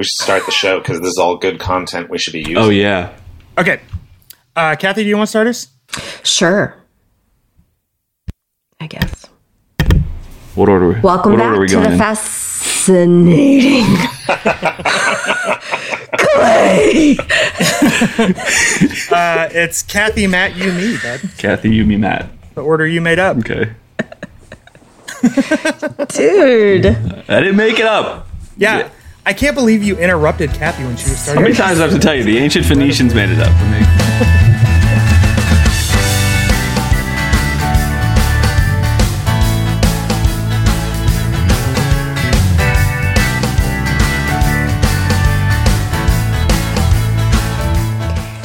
We should start the show because this is all good content we should be using. Oh yeah. Okay. Uh, Kathy, do you want to start us? Sure. I guess. What order? we- Welcome what back are we to going the in? fascinating Clay. Uh, it's Kathy, Matt, you, me, bud. Kathy, you, me, Matt. The order you made up. Okay. Dude. I didn't make it up. Yeah. I can't believe you interrupted Kathy when she was starting. How many times do I have to tell you? The ancient Phoenicians made it up for me.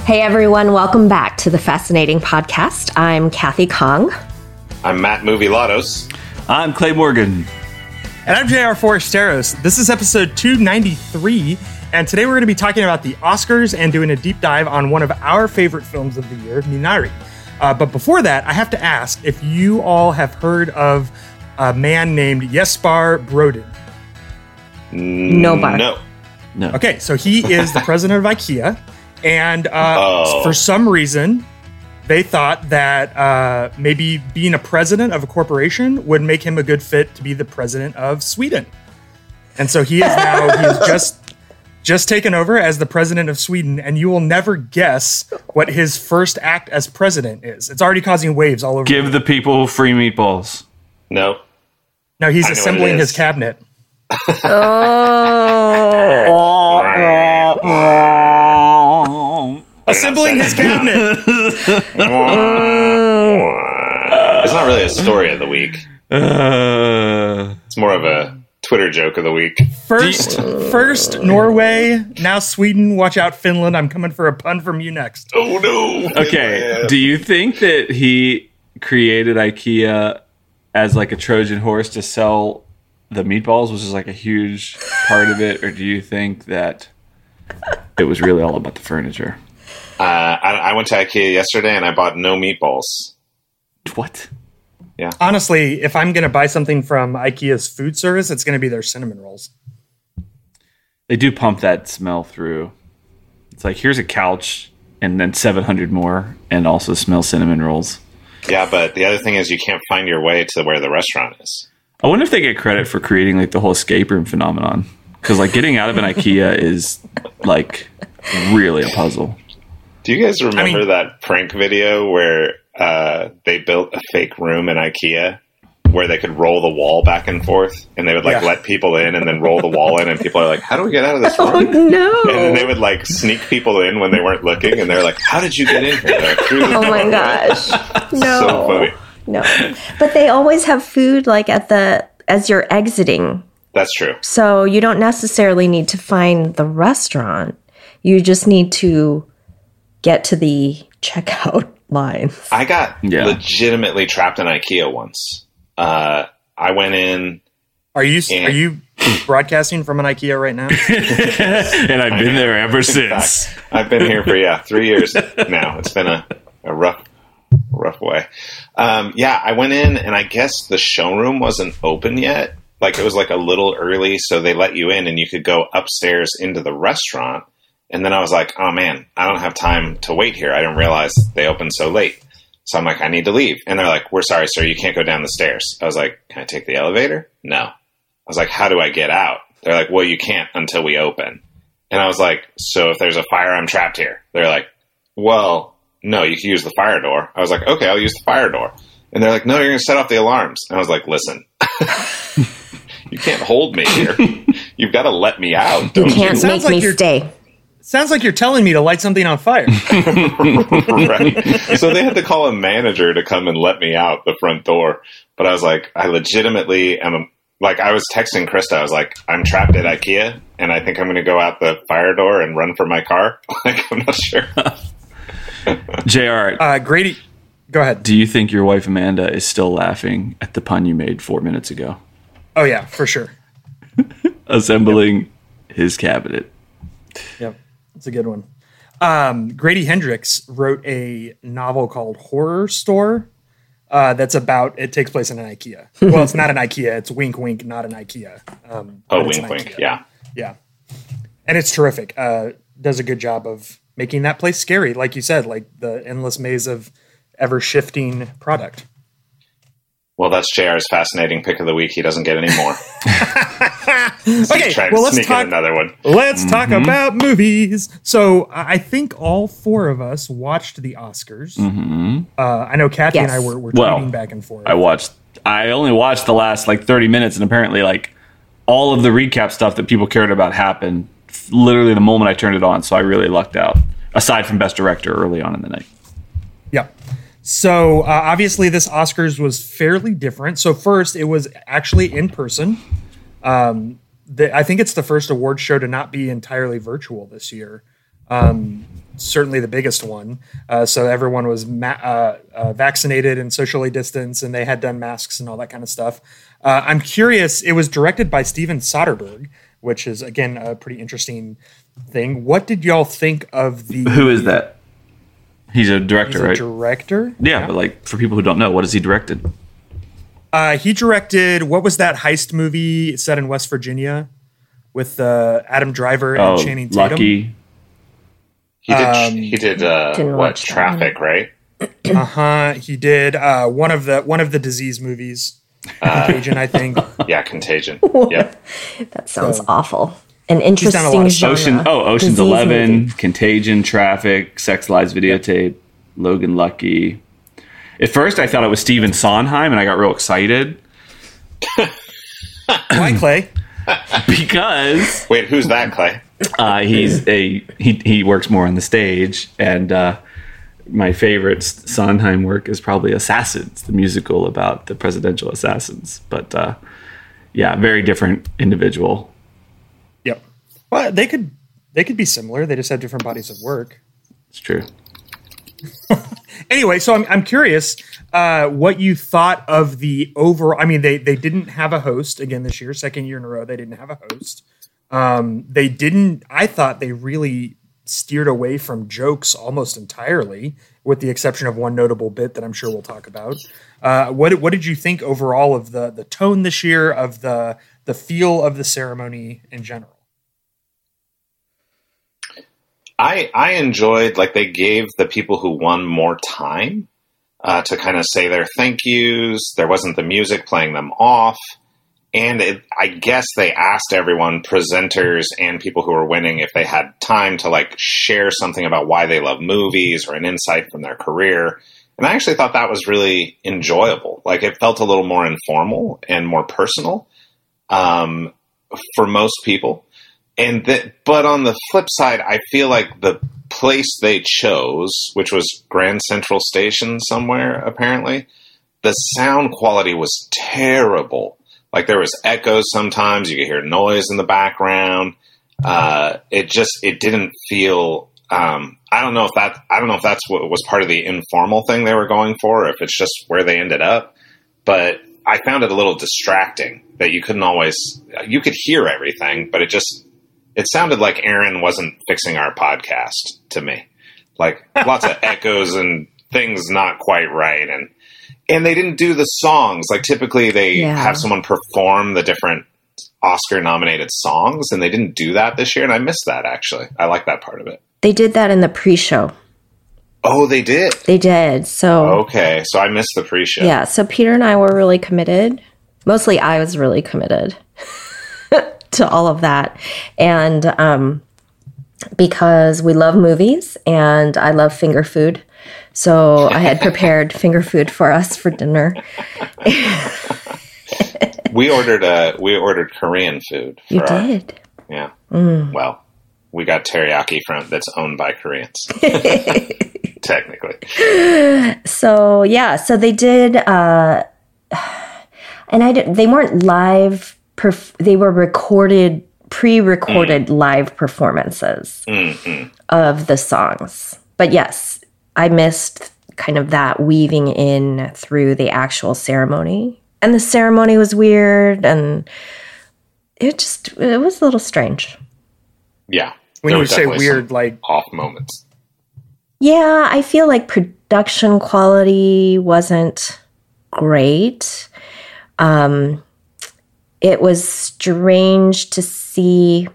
Hey everyone, welcome back to the Fascinating Podcast. I'm Kathy Khang. I'm Matt Mikalatos. I'm Clay Morgan. And I'm JR Forasteros. This is episode 293. And today we're going to be talking about the Oscars and doing a deep dive on one of our favorite films of the year, Minari. Uh, but before that, I have to ask if you all have heard of a man named Jesper Brodin. No bar. No. No. Okay, so he is the president of IKEA, and uh, Oh. for some reason, they thought that uh, maybe being a president of a corporation would make him a good fit to be the president of Sweden. And so he is now he has just just taken over as the president of Sweden, and you will never guess what his first act as president is. It's already causing waves all over. Give the people free meatballs. No. now he's I know what it assembling his is. cabinet. Assembling his cabinet. It's not really a story of the week. Uh, It's more of a Twitter joke of the week. First, first Norway, now Sweden. Watch out, Finland. I'm coming for a pun from you next. Oh no. okay. Do you think that he created IKEA as like a Trojan horse to sell the meatballs, which is like a huge part of it, or do you think that it was really all about the furniture? Uh, I, I went to IKEA yesterday and I bought no meatballs. What? Yeah. Honestly, if I'm going to buy something from IKEA's food service, it's going to be their cinnamon rolls. They do pump that smell through. It's like here's a couch and then 700 more, and also smell cinnamon rolls. Yeah, but the other thing is you can't find your way to where the restaurant is. I wonder if they get credit for creating like the whole escape room phenomenon. Because like getting out of an IKEA is like really a puzzle. Do you guys remember mean- that prank video where uh, they built a fake room in IKEA where they could roll the wall back and forth and they would like Yeah. let people in and then roll the wall in and people are like, How do we get out of this Oh room? no. And then they would like sneak people in when they weren't looking and they're like, How did you get in here? Like, "Through the Oh my gosh. No. So funny. No. But they always have food like at the as you're exiting. That's true. So you don't necessarily need to find the restaurant. You just need to get to the checkout line. I got Yeah. legitimately trapped in IKEA once. Uh, I went in Are you Yeah. are you broadcasting from an IKEA right now? and I've been there ever since. fact, I've been here for yeah three years now. It's been a, a rough, rough way. Um, yeah, I went in and I guess the showroom wasn't open yet. Like it was like a little early, so they let you in and you could go upstairs into the restaurant. And then I was like, oh man, I don't have time to wait here. I didn't realize they opened so late. So I'm like, I need to leave. And they're like, we're sorry, sir, you can't go down the stairs. I was like, can I take the elevator? No. I was like, how do I get out? They're like, well, you can't until we open. And I was like, so if there's a fire, I'm trapped here. They're like, well, no, you can use the fire door. I was like, okay, I'll use the fire door. And they're like, no, you're going to set off the alarms. And I was like, listen, you can't hold me here. You've got to let me out. You Don't can't sounds make like me stay. Sounds like you're telling me to light something on fire. right. So they had to call a manager to come and let me out the front door. But I was like, I legitimately am like, I was texting Krista. I was like, I'm trapped at IKEA and I think I'm going to go out the fire door and run for my car. like, I'm not sure. JR, Uh, Grady, go ahead. do you think your wife Amanda is still laughing at the pun you made four minutes ago? Oh yeah, for sure. Assembling his cabinet. Yep, it's a good one. Um, Grady Hendrix wrote a novel called Horrorstör. Uh, that's about it takes place in an IKEA. Well, it's not an IKEA. It's wink, wink, not an IKEA. Um, Oh, wink, wink. IKEA. Yeah. yeah. and it's terrific. Uh, does a good job of making that place scary, like you said, like the endless maze of ever shifting product. Well, that's JR's fascinating pick of the week. He doesn't get any more. Okay, Trying well let's talk. in another one. Let's talk about movies. So I I think all four of us watched the Oscars. Uh, I know Kathy and I were, were Well, tweeting back and forth. I watched. I only watched the last like 30 minutes, and apparently, like all of the recap stuff that people cared about happened literally the moment I turned it on. So I really lucked out. Aside from Best Director early on in the night. Yeah. So uh, obviously, this Oscars was fairly different. So first, it was actually in person. Um, the, I think it's the first award show to not be entirely virtual this year. Um, certainly the biggest one. Uh, so everyone was ma- uh, uh, vaccinated and socially distanced, and they had done masks and all that kind of stuff. Uh, I'm curious. It was directed by Steven Soderbergh, which is again a pretty interesting thing. What did y'all think of the? Who is that? He's a director, He's a right? director. yeah, but like for people who don't know, what has he directed? Uh, he directed what was that heist movie set in West Virginia with uh, Adam Driver and Oh, Channing Tatum? Lucky. He did. Um, he did. Uh, what? watch that Traffic, right? Uh huh. He did uh, one of the one of the disease movies. Contagion, I think. Yeah, Contagion. Yep. That sounds So- awful. An done a lot interesting of genre. Ocean. Oh, Ocean's Disease Eleven, movie. Contagion, Traffic, Sex Lies Videotape, Logan Lucky. At first, I thought it was Steven Sondheim, and I got real excited Why Clay? because Wait, who's that, Clay? uh, he's a he he works more on the stage, and uh, my favorite Sondheim work is probably Assassins, the musical about the presidential assassins. But uh, yeah, very different individual. Well, they could they could be similar. They just have different bodies of work. It's true. Anyway, so I'm I'm curious uh, what you thought of the overall. I mean, they they didn't have a host again this year, second year in a row. They didn't have a host. Um, they didn't. I thought they really steered away from jokes almost entirely, with the exception of one notable bit that I'm sure we'll talk about. Uh, what what did you think overall of the the tone this year of the the feel of the ceremony in general? I I enjoyed like they gave the people who won more time uh, to kind of say their thank yous. There wasn't the music playing them off, and it, I guess they asked everyone, presenters and people who were winning, if they had time to like share something about why they love movies or an insight from their career. And I actually thought that was really enjoyable. Like it felt a little more informal and more personal um, for most people and that but on the flip side i feel like the place they chose which was grand central station somewhere apparently the sound quality was terrible. Like there was echoes sometimes you could hear noise in the background. Uh, it just it didn't feel um, i don't know if that i don't know if that's what was part of the informal thing they were going for or if it's just where they ended up but i found it a little distracting that you couldn't always you could hear everything but it just it sounded like Aaron wasn't fixing our podcast to me. Like lots of echoes and things not quite right and and they didn't do the songs. Like typically they Yeah. have someone perform the different Oscar nominated songs and they didn't do that this year and I missed that actually. I like that part of it. They did that in the pre-show. Oh, they did. They did. So Okay, so I missed the pre-show. yeah, so Peter and I were really committed. Mostly I was really committed to all of that. And um because we love movies and I love finger food. So I had prepared finger food for us for dinner. We ordered uh we ordered Korean food You our, did. Yeah. Mm. Well, we got teriyaki from that's owned by Koreans. Technically. So yeah, so they did, uh, and I did, they weren't live. Perf- they were recorded, pre-recorded live performances Mhm. of the songs. But yes, I missed kind of that weaving in through the actual ceremony, and the ceremony was weird, and it just it was a little strange. Yeah. When you say weird, like off moments. Yeah, I feel like production quality wasn't great. Um, it was strange to see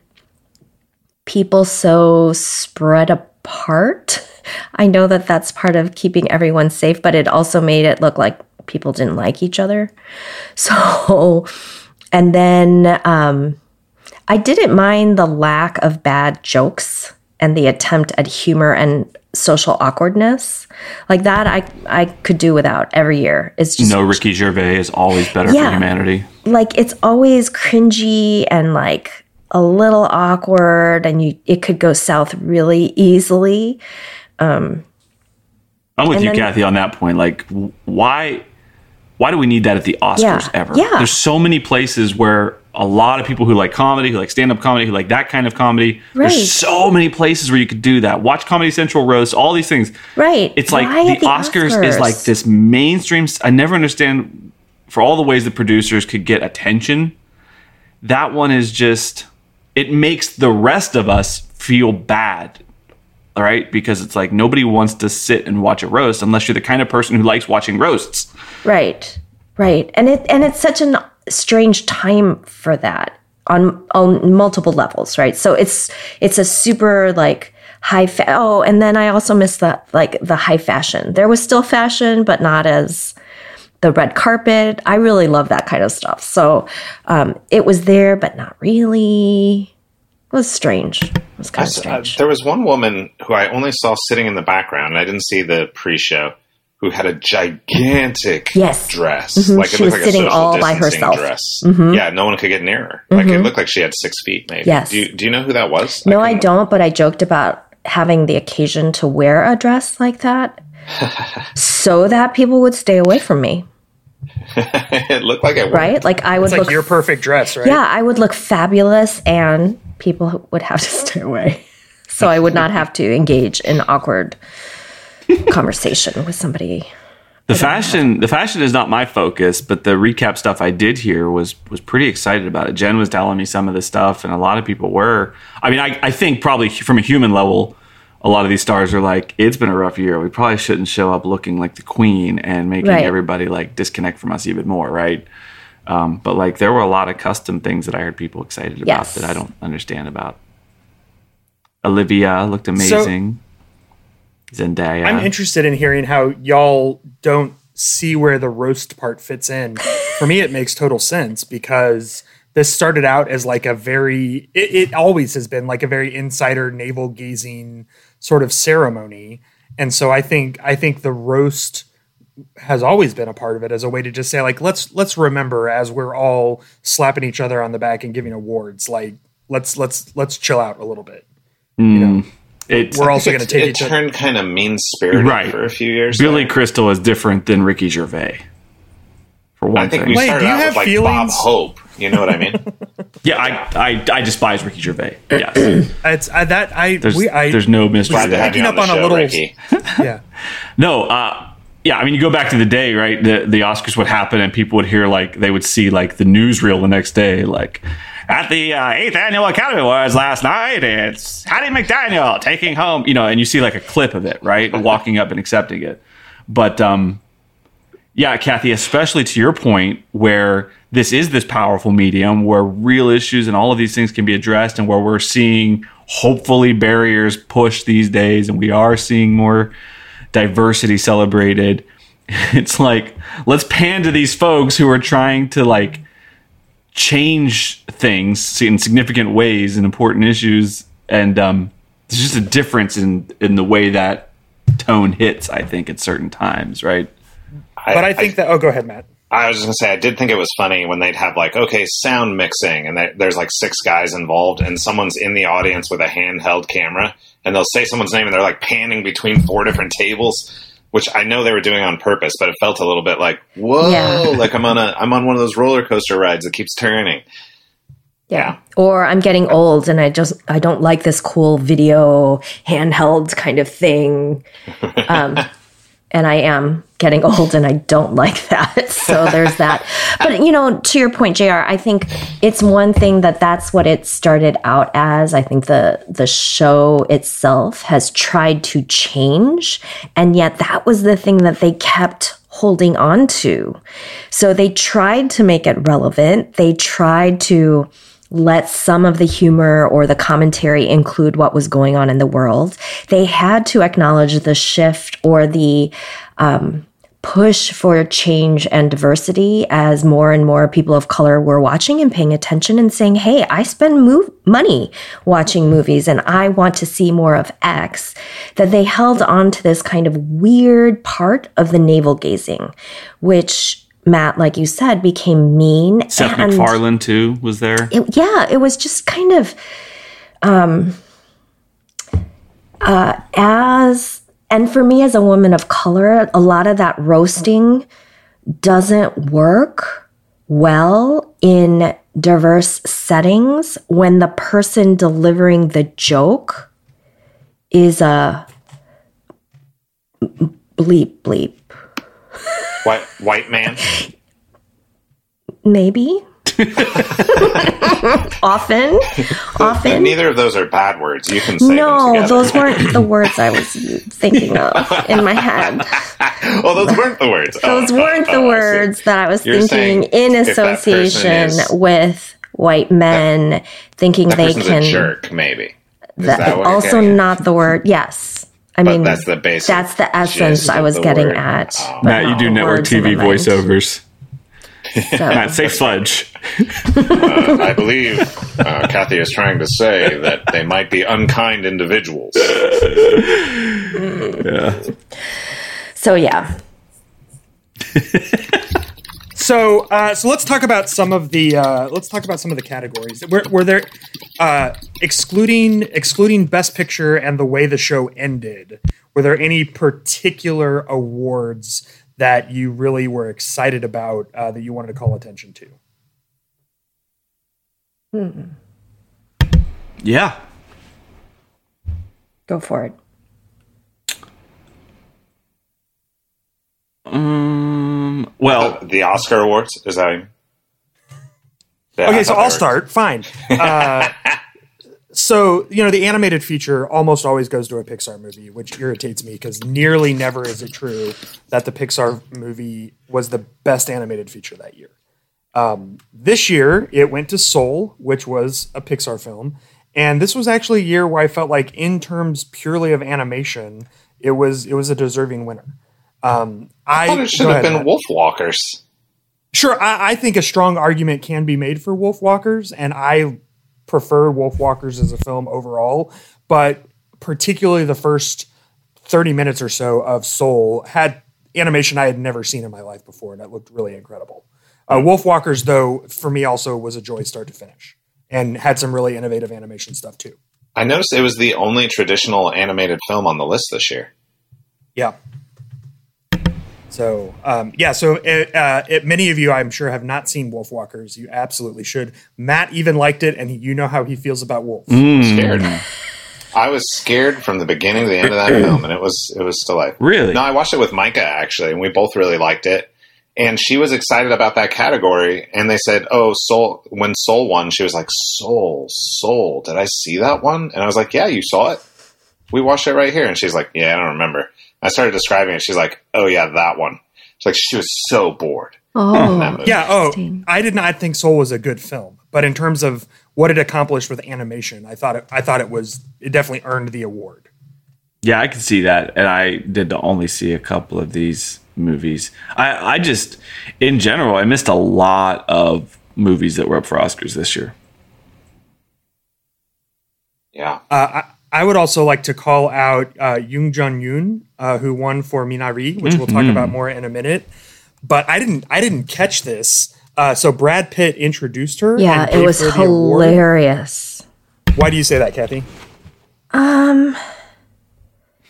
people so spread apart. I know that that's part of keeping everyone safe, but it also made it look like people didn't like each other. So, and then um, I didn't mind the lack of bad jokes and the attempt at humor and social awkwardness like that i i could do without every year it's just no ricky gervais is always better Yeah. for humanity like it's always cringy and like a little awkward and you it could go south really easily Um i'm with you then- kathy on that point like why why do we need that at the oscars Yeah. ever Yeah. there's so many places where a lot of people who like comedy who like stand-up comedy who like that kind of comedy Right. there's so many places where you could do that watch comedy central roast all these things right it's like Why the, at Oscars, is like this mainstream. I never understand for all the ways that producers could get attention. That one is just it makes the rest of us feel bad. All right, because it's like nobody wants to sit and watch a roast unless you're the kind of person who likes watching roasts. right right and it and it's such an strange time for that on on multiple levels right? So it's it's a super like high fa- oh and then i also missed that like the high fashion. There was still fashion but not as the red carpet. I really love that kind of stuff. So um it was there but not really. It was strange. It was kind of Uh, strange. there was one woman who I only saw sitting in the background. I didn't see the pre-show. Who had a gigantic Yes. dress? Mhm. Like She was sitting all by herself. Mm-hmm. Dress. Yeah, no one could get near her. Like it looked like she had six feet, maybe. Yes. Do you, do you know who that was? No, I couldn't- don't, but I joked about having the occasion to wear a dress like that so that people would stay away from me, it looked like it. worked. right? Like I would It's like look your perfect dress, right? Yeah, I would look fabulous and people would have to stay away. So I would not have to engage in awkward conversation with somebody. The fashion, the fashion is not my focus, but the recap stuff I did here was was pretty excited about it. Jen was telling me some of this stuff, and a lot of people were. I mean, I, I think probably from a human level, a lot of these stars are like, it's been a rough year. We probably shouldn't show up looking like the queen and making Right. everybody like disconnect from us even more, right? Um, but like, there were a lot of custom things that I heard people excited about that I don't understand about. Olivia looked amazing. Zendaya. I'm interested in hearing how y'all don't see where the roast part fits in. For me, it makes total sense because this started out as like a very, it, it always has been like a very insider navel gazing sort of ceremony. And so I think, I think the roast has always been a part of it as a way to just say like, let's, let's remember as we're all slapping each other on the back and giving awards, like, let's, let's, let's chill out a little bit. Mm. It's We're also It- going to take it each turned kind of mean spirited Right. for a few years. Billy there. Crystal is different than Ricky Gervais. For one I think thing. we Wait, started do you out have with like feelings? Bob Hope. You know what I mean? Yeah, I, I I despise Ricky Gervais. Yes. It's I, that I, There's we, I, there's no mystery there. have you Picking on up the on a little- Ricky. yeah. No, uh yeah, I mean you go back to the day, right? The the Oscars would happen and people would hear like they would see like the newsreel the next day, like at the uh, eighth annual Academy Awards last night, it's Hattie McDaniel taking home, you know, and you see like a clip of it, right? Walking up and accepting it. But um yeah, Kathy, especially to your point, where this is this powerful medium where real issues and all of these things can be addressed, and where we're seeing hopefully barriers pushed these days, and we are seeing more diversity celebrated. It's like, let's pan to these folks who are trying to like change things in significant ways and important issues. And um, there's just a difference in, in the way that tone hits, I think, at certain times, right? But I think that. Oh, go ahead, Matt. I was just gonna say I did think it was funny when they'd have like okay sound mixing and they, there's like six guys involved and someone's in the audience with a handheld camera and they'll say someone's name and they're like panning between four different tables, which I know they were doing on purpose, but it felt a little bit like whoa, Yeah. like I'm on a I'm on one of those roller coaster rides that keeps turning. Yeah. Or I'm getting old and I just I don't like this cool video handheld kind of thing. Um, and I am getting old and I don't like that. So there's that. But you know, to your point, JR, I think it's one thing that that's what it started out as. I think the the show itself has tried to change, and yet that was the thing that they kept holding on to. So they tried to make it relevant. They tried to let some of the humor or the commentary include what was going on in the world. They had to acknowledge the shift or the um, push for change and diversity as more and more people of color were watching and paying attention and saying, Hey, I spend money watching movies and I want to see more of X, that they held on to this kind of weird part of the navel gazing, which Matt, like you said, became mean. Seth and MacFarlane too was there. it, yeah, it was just kind of um uh as and for me as a woman of color, a lot of that roasting doesn't work well in diverse settings when the person delivering the joke is a bleep bleep White white man. maybe often often Neither of those are bad words. You can say No, those weren't the words I was thinking of in my head. well, those weren't the words. Oh, those Oh, weren't oh, the oh, I words that I was You're thinking in that association is- with white men thinking That they can. a jerk, maybe. That- that also, not the word. Yes, I But mean that's the basic. that's the essence I was getting word. at. Oh. but Matt, you do network TV voiceovers. So- Matt, say sludge. Uh, I believe uh, Kathy is trying to say that they might be unkind individuals. Yeah. so yeah, So, uh, so let's talk about some of the uh, let's talk about some of the categories. Were, were there uh, excluding excluding Best Picture and the way the show ended? Were there any particular awards that you really were excited about uh, that you wanted to call attention to? Yeah. go for it. Um. Well, the Oscar awards is that? Yeah, I Okay, so I'll were- start. Fine. Uh, so you know, the animated feature almost always goes to a Pixar movie, which irritates me because nearly never is it true that the Pixar movie was the best animated feature that year. Um, this year, it went to Soul, which was a Pixar film, and this was actually a year where I felt like, in terms purely of animation, it was it was a deserving winner. Um, I, I thought it should have ahead, been Matt. Wolfwalkers. Sure, I, I think a strong argument can be made for Wolfwalkers, and I prefer Wolfwalkers as a film overall. But particularly the first thirty minutes or so of Soul had animation I had never seen in my life before, and that looked really incredible. Uh, Wolfwalkers, though, for me also was a joy start to finish, and had some really innovative animation stuff too. I noticed it was the only traditional animated film on the list this year. Yeah. So um, yeah, so it, uh, it, many of you, I'm sure, have not seen Wolfwalkers. You absolutely should. Matt even liked it, and he, you know how he feels about wolves. Scared. I was scared from the beginning to the end of that film, and it was it was delightful. Really? No, I watched it with Micah actually, and we both really liked it. And she was excited about that category, and they said, "Oh, Soul." When Soul won, she was like, "Soul, Soul, did I see that one?" And I was like, "Yeah, you saw it. We watched it right here." And she's like, "Yeah, I don't remember." I started describing it. She's like, "Oh yeah, that one." It's like she was so bored. Oh, Yeah. Oh, I did not think Soul was a good film, but in terms of what it accomplished with animation, I thought it, I thought it was it definitely earned the award. Yeah, I can see that, and I did only see a couple of these movies. I, I just, in general, I missed a lot of movies that were up for Oscars this year. Yeah, Uh, I, I would also like to call out uh, Yoon Jun Yoon, uh, who won for Minari, which we'll talk about more in a minute. But I didn't I didn't catch this. Uh, so Brad Pitt introduced her. yeah, it was her the award. hilarious. Why do you say that, Kathy? Um,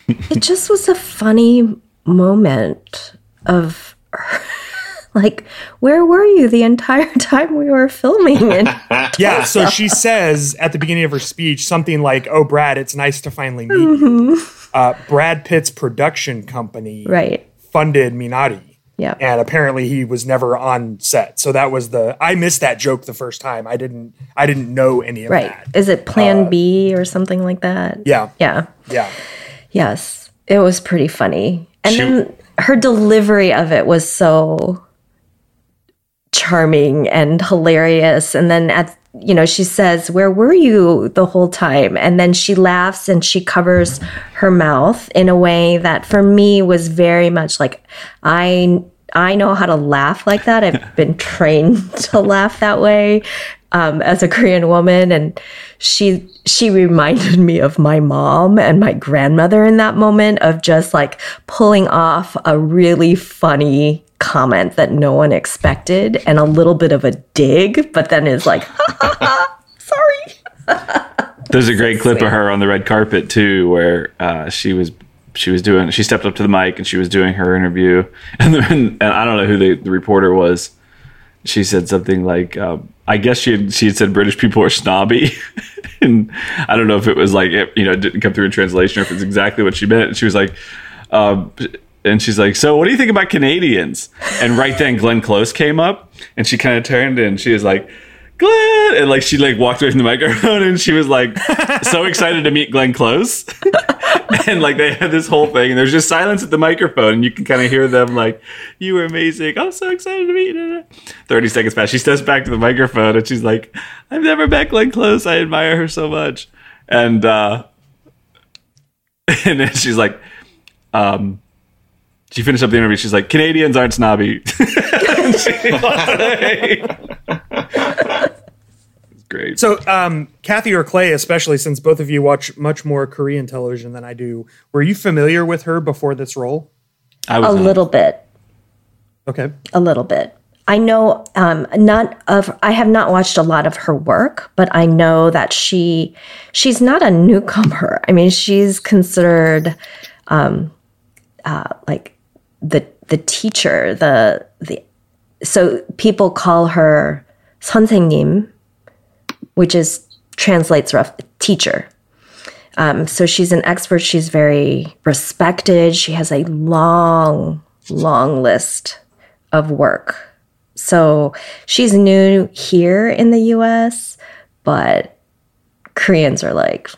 it just was a funny moment of like, where were you the entire time we were filming? And Yeah, so she says at the beginning of her speech something like, "Oh, Brad, it's nice to finally meet Mm-hmm. you." Uh, Brad Pitt's production company right, funded Minari, yeah, and apparently he was never on set. So that was the I missed that joke the first time. I didn't I didn't know any of right. that. Is it Plan B or something like that? Yeah, yeah, yeah. yes. It was pretty funny, and She- then her delivery of it was so charming and hilarious. And then at you know, she says, Where were you the whole time? And then she laughs and she covers her mouth in a way that for me was very much like, I. I know how to laugh like that. I've been trained to laugh that way um, as a Korean woman, and she she reminded me of my mom and my grandmother in that moment of just like pulling off a really funny comment that no one expected and a little bit of a dig, but then is like, ha, ha, ha, sorry. There's a great clip sweet. of her on the red carpet too, where uh, she was she was doing she stepped up to the mic and she was doing her interview, and, then, and I don't know who the, the reporter was. She said something like, um, "I guess she had, she had said British people are snobby," and I don't know if it was like it, you know it didn't come through in translation or if it's exactly what she meant. And she was like. Um, and she's like, "So, what do you think about Canadians?" And right then, Glenn Close came up, and she kind of turned and she was like, "Glenn," and like she like walked away from the microphone, and she was like so excited to meet Glenn Close, and like they had this whole thing, and there's just silence at the microphone, and you can kind of hear them like, "You were amazing! I'm so excited to meet you." Thirty seconds pass, she steps back to the microphone, and she's like, "I've never met Glenn Close. I admire her so much," and uh, and then she's like, um she finished up the interview. She's like, Canadians aren't snobby. She walked away. It's great. So, um, Kathy or Clay, especially since both of you watch much more Korean television than I do, were you familiar with her before this role? I A was not- little bit. Okay. a little bit. I know um, not of. I have not watched a lot of her work, but I know that she she's not a newcomer. I mean, she's considered um, uh, like the the teacher. The the so people call her 선생님, which is translates rough teacher. Um, so she's an expert. She's very respected. She has a long, long list of work. So she's new here in the US, but Koreans are like,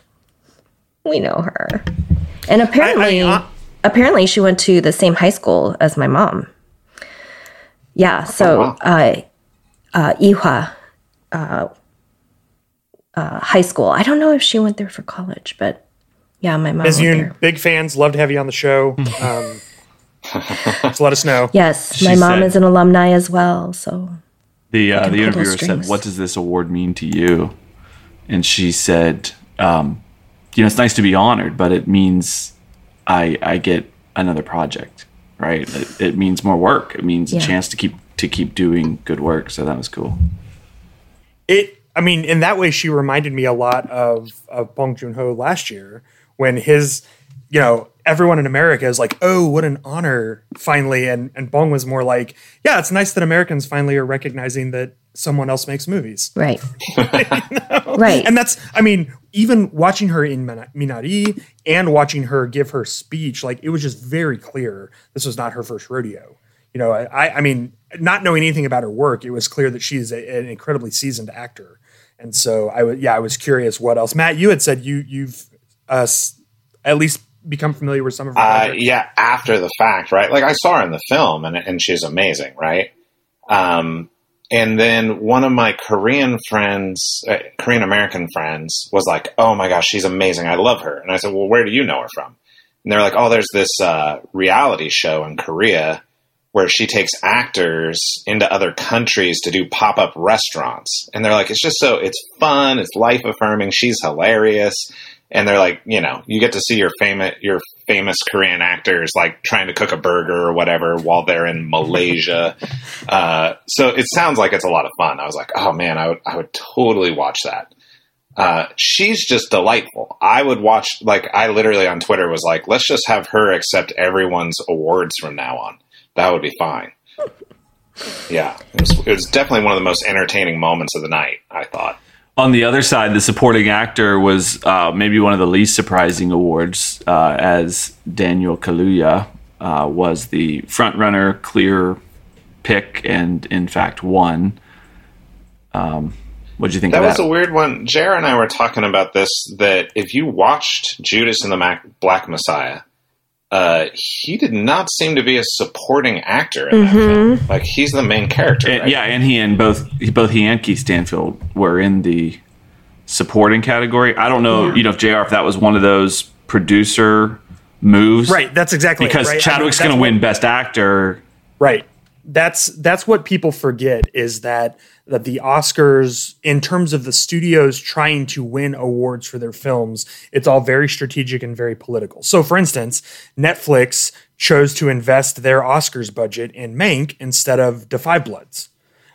we know her. And apparently, I- uh, apparently she went to the same high school as my mom. Yeah, so wow. uh, uh, Ewha uh, uh, High School. I don't know if she went there for college, but yeah, my mom Ms. went Yoon, big fans, love to have you on the show. Um, just let us know. Yes, She my mom said- is an alumni as well. So the uh, the interviewer said, "What does this award mean to you?" And she said, um, "You know, it's nice to be honored, but it means I I get another project, right? It, it means more work. It means Yeah. a chance to keep to keep doing good work. So that was cool. It, I mean, in that way, she reminded me a lot of of Bong Joon Ho last year when his, you know, everyone in America is like, "Oh, what an honor!" Finally, and and Bong was more like, "Yeah, it's nice that Americans finally are recognizing that someone else makes movies." right, right, And that's, I mean, even watching her in Mina- Minari and watching her give her speech, like it was just very clear this was not her first rodeo. You know, I, I mean, not knowing anything about her work, it was clear that she's a, an incredibly seasoned actor. And so I was, yeah, I was curious what else. Matt, you had said you you've uh, at least become familiar with some of her. Uh, yeah, after the fact, right? Like I saw her in the film, and and she's amazing, right? Um, and then one of my Korean friends, uh, Korean American friends, was like, "Oh my gosh, she's amazing! I love her." And I said, "Well, where do you know her from?" And they're like, "Oh, there's this uh, reality show in Korea where she takes actors into other countries to do pop up restaurants." And they're like, "It's just so it's fun, it's life affirming. She's hilarious." And they're like, you know, you get to see your famous your famous Korean actors like trying to cook a burger or whatever while they're in Malaysia. Uh, so it sounds like it's a lot of fun. I was like, oh man, I would I would totally watch that. Uh, she's just delightful. I would watch like I literally on Twitter was like, let's just have her accept everyone's awards from now on. That would be fine. Yeah, it was, it was definitely one of the most entertaining moments of the night. I thought. On the other side, the supporting actor was uh, maybe one of the least surprising awards, uh, as Daniel Kaluuya uh, was the front runner, clear pick, and in fact won. Um, what do you think That was that? a weird one. Jared and I were talking about this. That if you watched Judas and the Mac- Black Messiah, uh, he did not seem to be a supporting actor in that film. Like he's the main character. And- right? Yeah, and he and both both he and Keith Stanfield were in the supporting category. I don't know, you know, if Jr. if that was one of those producer moves, Right. That's exactly it, Because right? I mean, Chadwick's going to win Best Actor. Right. That's that's what people forget is that that the Oscars, in terms of the studios trying to win awards for their films, it's all very strategic and very political. So, for instance, Netflix chose to invest their Oscars budget in Mank instead of Five Bloods,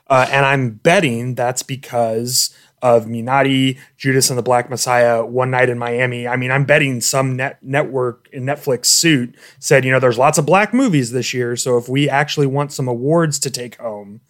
uh, and I'm betting that's because of Minari, Judas and the Black Messiah, One Night in Miami. I mean, I'm betting some net network in Netflix suit said, you know, there's lots of black movies this year, so if we actually want some awards to take home,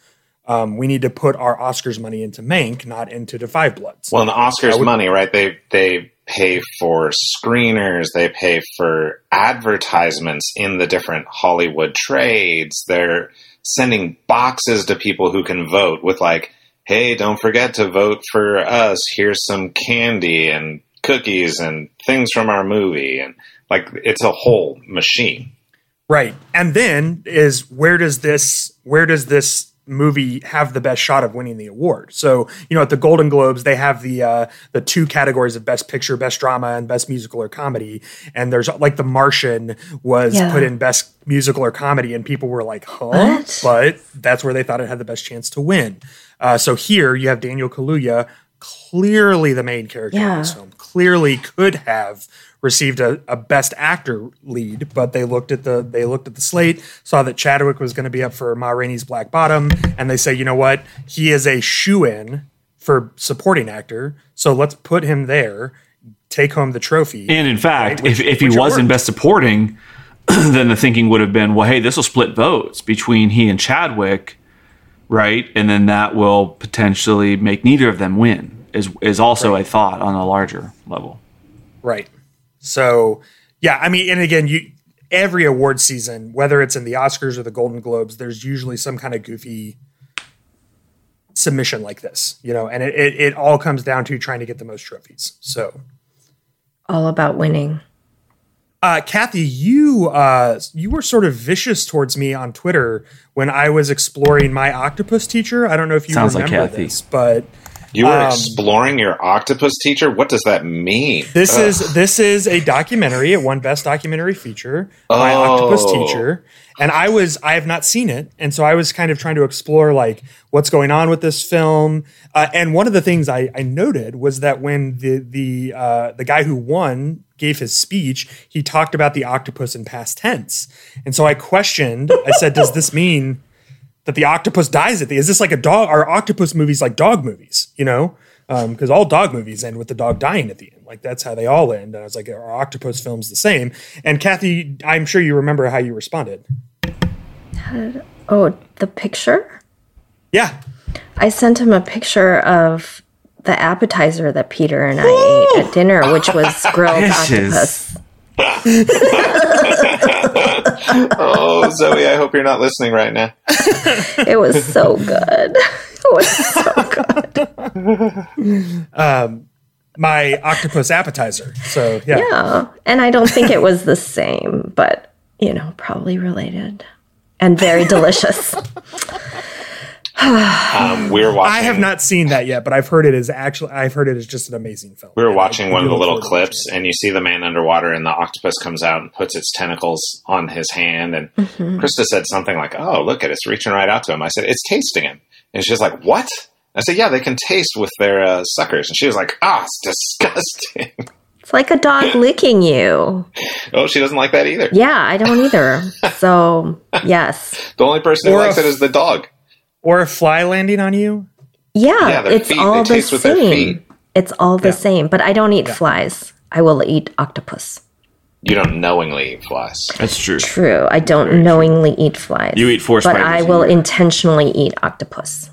um, we need to put our Oscars money into Mank, not into the Five Bloods. Well, and the Oscars money, right? They they pay for screeners, they pay for advertisements in the different Hollywood trades. They're sending boxes to people who can vote with like, "Hey, don't forget to vote for us. Here's some candy and cookies and things from our movie." And like it's a whole machine. Right. And then is where does this where does this movie have the best shot of winning the award? So, you know, at the Golden Globes, they have the uh the two categories of best picture, best drama, and best musical or comedy. And there's like The Martian was Yeah. put in best musical or comedy, and people were like, huh? What? But that's where they thought it had the best chance to win. Uh, so here you have Daniel Kaluuya, clearly the main character in Yeah. this film, clearly could have received a, a best actor lead, but they looked at the they looked at the slate, saw that Chadwick was going to be up for Ma Rainey's Black Bottom, and they say, you know what, he is a shoe in for supporting actor, so let's put him there, take home the trophy. And in fact, Which- if, if he was in. Best Supporting, then the thinking would have been, well, hey, this will split votes between he and Chadwick, right? And then that will potentially make neither of them win. Is is also a thought on a larger level. Right. So, yeah, I mean, and again, you every award season, whether it's in the Oscars or the Golden Globes, there's usually some kind of goofy submission like this, you know, and it, it, it all comes down to trying to get the most trophies. So, All about winning. uh, Kathy, you uh, you were sort of vicious towards me on Twitter when I was exploring my octopus teacher. I don't know if you Sounds like remember Kathy. this, but You were Um, exploring your octopus teacher. What does that mean? This Ugh. is this is a documentary. It won Best Documentary Feature My Octopus Oh. Teacher, and I was I have not seen it, and so I was kind of trying to explore like what's going on with this film. Uh, and one of the things I, I noted was that when the the uh, the guy who won gave his speech, he talked about the octopus in past tense, and so I questioned. I said, "Does this mean?" That the octopus dies at the is this like a dog are octopus movies like dog movies you know? Um, because all dog movies end with the dog dying at the end. Like that's how they all end. And i was like are octopus films the same? And kathy i'm sure you remember how you responded. Oh, the picture? yeah. I sent him a picture of the appetizer that Peter and I ate at dinner, which was grilled octopus. Oh, Zoe, I hope you're not listening right now. It was so good. It was so good. Um, my octopus appetizer so yeah, Yeah. And I don't think it was the same, but, you know, probably related and very delicious. Um, we were watching. i have not seen that yet but i've heard it is actually i've heard it is just an amazing film We were watching I one of the little look forward to clips, and you see the man underwater, and the octopus comes out and puts its tentacles on his hand. And Krista said something like, "Oh, look at it! It's reaching right out to him." I said, "It's tasting him," and she's like, "What?" I said, "Yeah, they can taste with their uh, suckers." And she was like, "Ah, it's disgusting." It's like a dog licking you. oh, she doesn't like that either. Yeah, I don't either. So, yes. The only person who Or likes a- it is the dog. It. or a fly landing on you Yeah, Yeah, it's feet, all the taste with their same. It's all the same, but I don't eat flies. I will eat octopus. You don't knowingly eat flies. That's true. True. I don't knowingly eat flies. You eat four But spiders I a will year. intentionally eat octopus.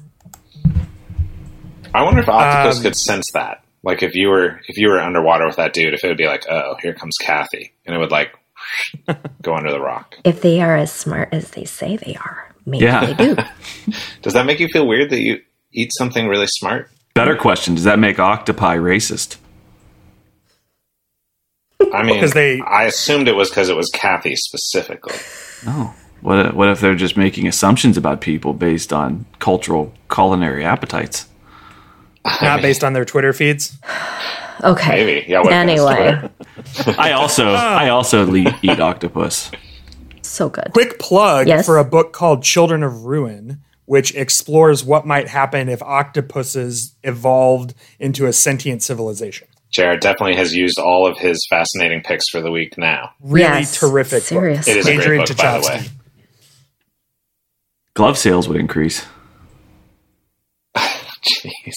I wonder if octopus Um, could sense that. Like if you were if you were underwater with that dude, if it would be like, "Oh, here comes Kathy," and it would like go under the rock. If they are as smart as they say they are, maybe Yeah. they do. Does that make you feel weird that you eat something really smart? Better question: Does that make octopi racist? I mean, 'Cause they- I assumed it was because it was Kathy specifically. Oh, what if, what if they're just making assumptions about people based on cultural culinary appetites? Not based on their Twitter feeds. Okay. Maybe. Yeah, what if it's Anyway, I also I also le- eat octopus. So good. Quick plug Yes. for a book called Children of Ruin, which explores what might happen if octopuses evolved into a sentient civilization. Jared definitely has used all of his fascinating picks for the week now. Really Yes, terrific serious. book. It is a great Adrian book, by the way. Glove sales would increase. Jeez.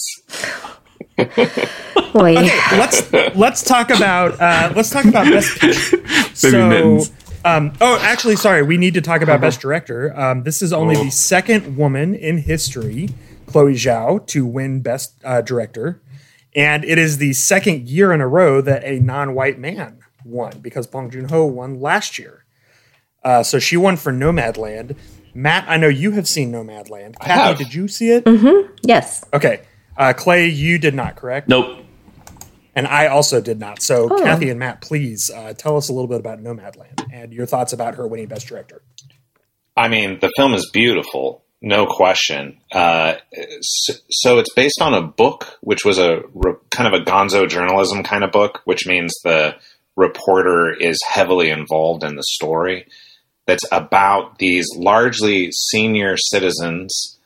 Wait. let's let's talk about uh, let's talk about best picture. So, mittens. Um, oh, actually, sorry, we need to talk about best director. Um, this is only the second woman in history, Chloe Zhao, to win best uh, director, and it is the second year in a row that a non-white man won because Bong Joon Ho won last year. Uh, so she won for Nomadland. Matt, I know you have seen Nomadland. Kathy, have. did you see it? Yes. Okay. Uh, Clay, you did not, correct? Nope. And I also did not. So, Oh. Kathy and Matt, please uh, tell us a little bit about Nomadland and your thoughts about her winning Best Director. I mean, the film is beautiful, no question. Uh, so, so it's based on a book, which was a re- kind of a gonzo journalism kind of book, which means the reporter is heavily involved in the story. That's about these largely senior citizens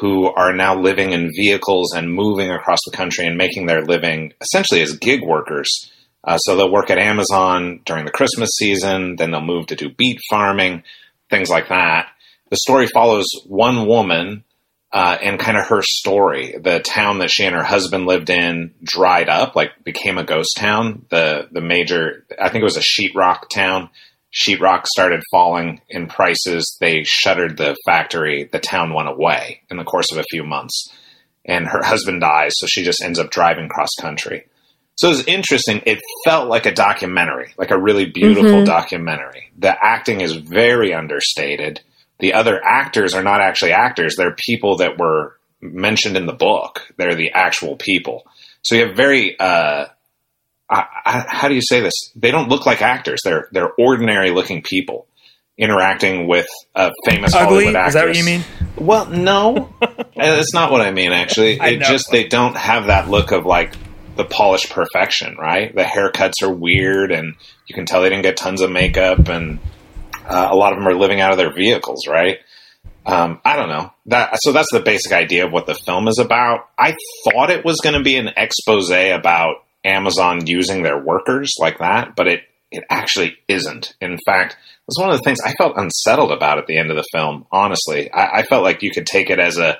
who are now living in vehicles and moving across the country and making their living essentially as gig workers. Uh, so they'll work at Amazon during the Christmas season, then they'll move to do beet farming, things like that. The story follows one woman uh, and kind of her story. The town that she and her husband lived in dried up, like became a ghost town. The the major, I think it was a sheetrock town. Sheetrock started falling in prices. They shuttered the factory. The town went away in the course of a few months, and her husband dies. So she just ends up driving cross country. So it was interesting. It felt like a documentary, like a really beautiful documentary. The acting is very understated. The other actors are not actually actors. They're people that were mentioned in the book. They're the actual people. So you have very, uh, I, I, how do you say this? They don't look like actors. They're, they're ordinary looking people interacting with a famous Ugly? Hollywood actress. Is that what you mean? Well, no, that's not what I mean. Actually, it just they don't have that look of like the polished perfection, right? The haircuts are weird, and you can tell they didn't get tons of makeup, and uh, a lot of them are living out of their vehicles, right? Um, I don't know that. So that's the basic idea of what the film is about. I thought it was going to be an expose about Amazon using their workers like that, but it it actually isn't. In fact, it was one of the things I felt unsettled about at the end of the film. Honestly, I, I felt like you could take it as a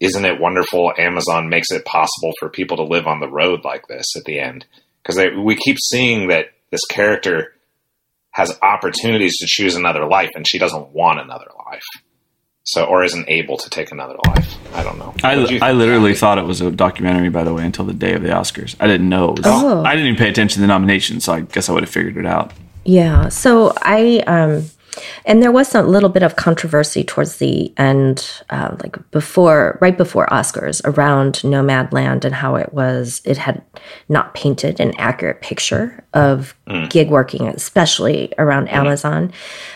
isn't it wonderful? Amazon makes it possible for people to live on the road like this at the end because we keep seeing that this character has opportunities to choose another life, and she doesn't want another life. So, or isn't able to take another life. I don't know. I, I think? literally thought it was a documentary, by the way, until the day of the Oscars. I didn't know it was. Oh. I didn't even pay attention to the nominations, so I guess I would have figured it out. Yeah. So I um and there was a little bit of controversy towards the end, uh, like before, right before Oscars, around Nomadland and how it was, it had not painted an accurate picture of gig working, especially around Amazon.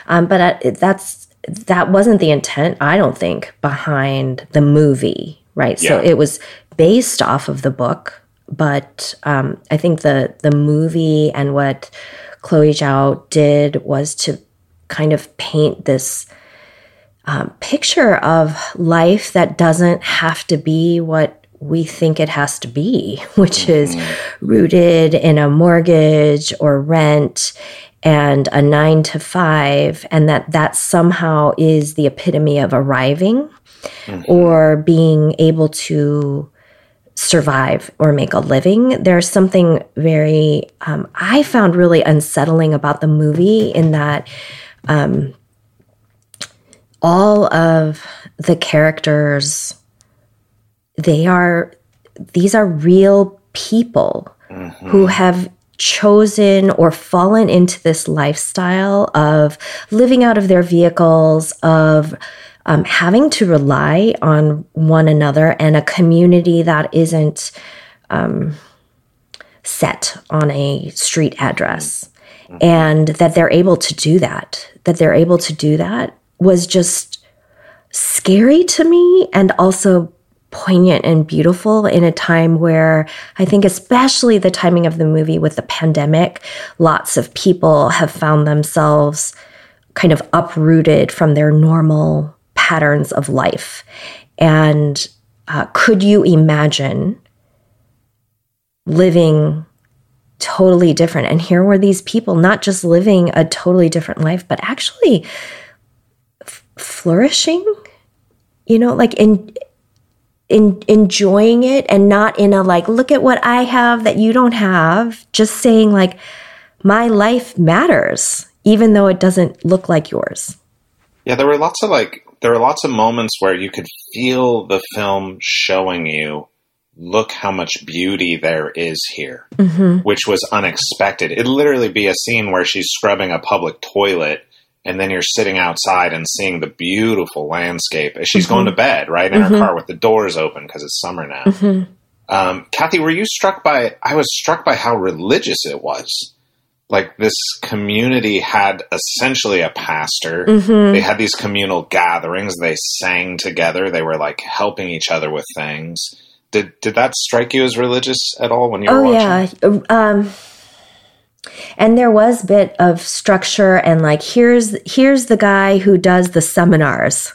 Um, but uh, it- that's that wasn't the intent, I don't think, behind the movie, right? So it was based off of the book, but um, I think the the movie and what Chloe Zhao did was to kind of paint this um, picture of life that doesn't have to be what we think it has to be, which is rooted in a mortgage or rent and a nine to five, and that that somehow is the epitome of arriving or being able to survive or make a living. There's something very, um, I found really unsettling about the movie in that um, all of the characters, they are, these are real people who have chosen or fallen into this lifestyle of living out of their vehicles, of um, having to rely on one another and a community that isn't um, set on a street address. and that they're able to do that that they're able to do that was just scary to me and also poignant and beautiful in a time where I think, especially the timing of the movie with the pandemic, lots of people have found themselves kind of uprooted from their normal patterns of life. And uh, could you imagine living totally different? And here were these people not just living a totally different life, but actually f- flourishing. You know, like in in, enjoying it and not in a like, look at what I have that you don't have, just saying like, my life matters, even though it doesn't look like yours. Yeah, there were lots of like, there were lots of moments where you could feel the film showing you, look how much beauty there is here, mm-hmm. which was unexpected. It'd literally be a scene where she's scrubbing a public toilet and then you're sitting outside and seeing the beautiful landscape as she's mm-hmm. going to bed, right in mm-hmm. her car with the doors open because it's summer now. Mm-hmm. Um, Kathy, were you struck by? I was struck by how religious it was. Like this community had essentially a pastor. Mm-hmm. They had these communal gatherings. They sang together. They were like helping each other with things. Did did that strike you as religious at all when you were oh, watching? Oh yeah. Um, and there was bit of structure and like here's here's the guy who does the seminars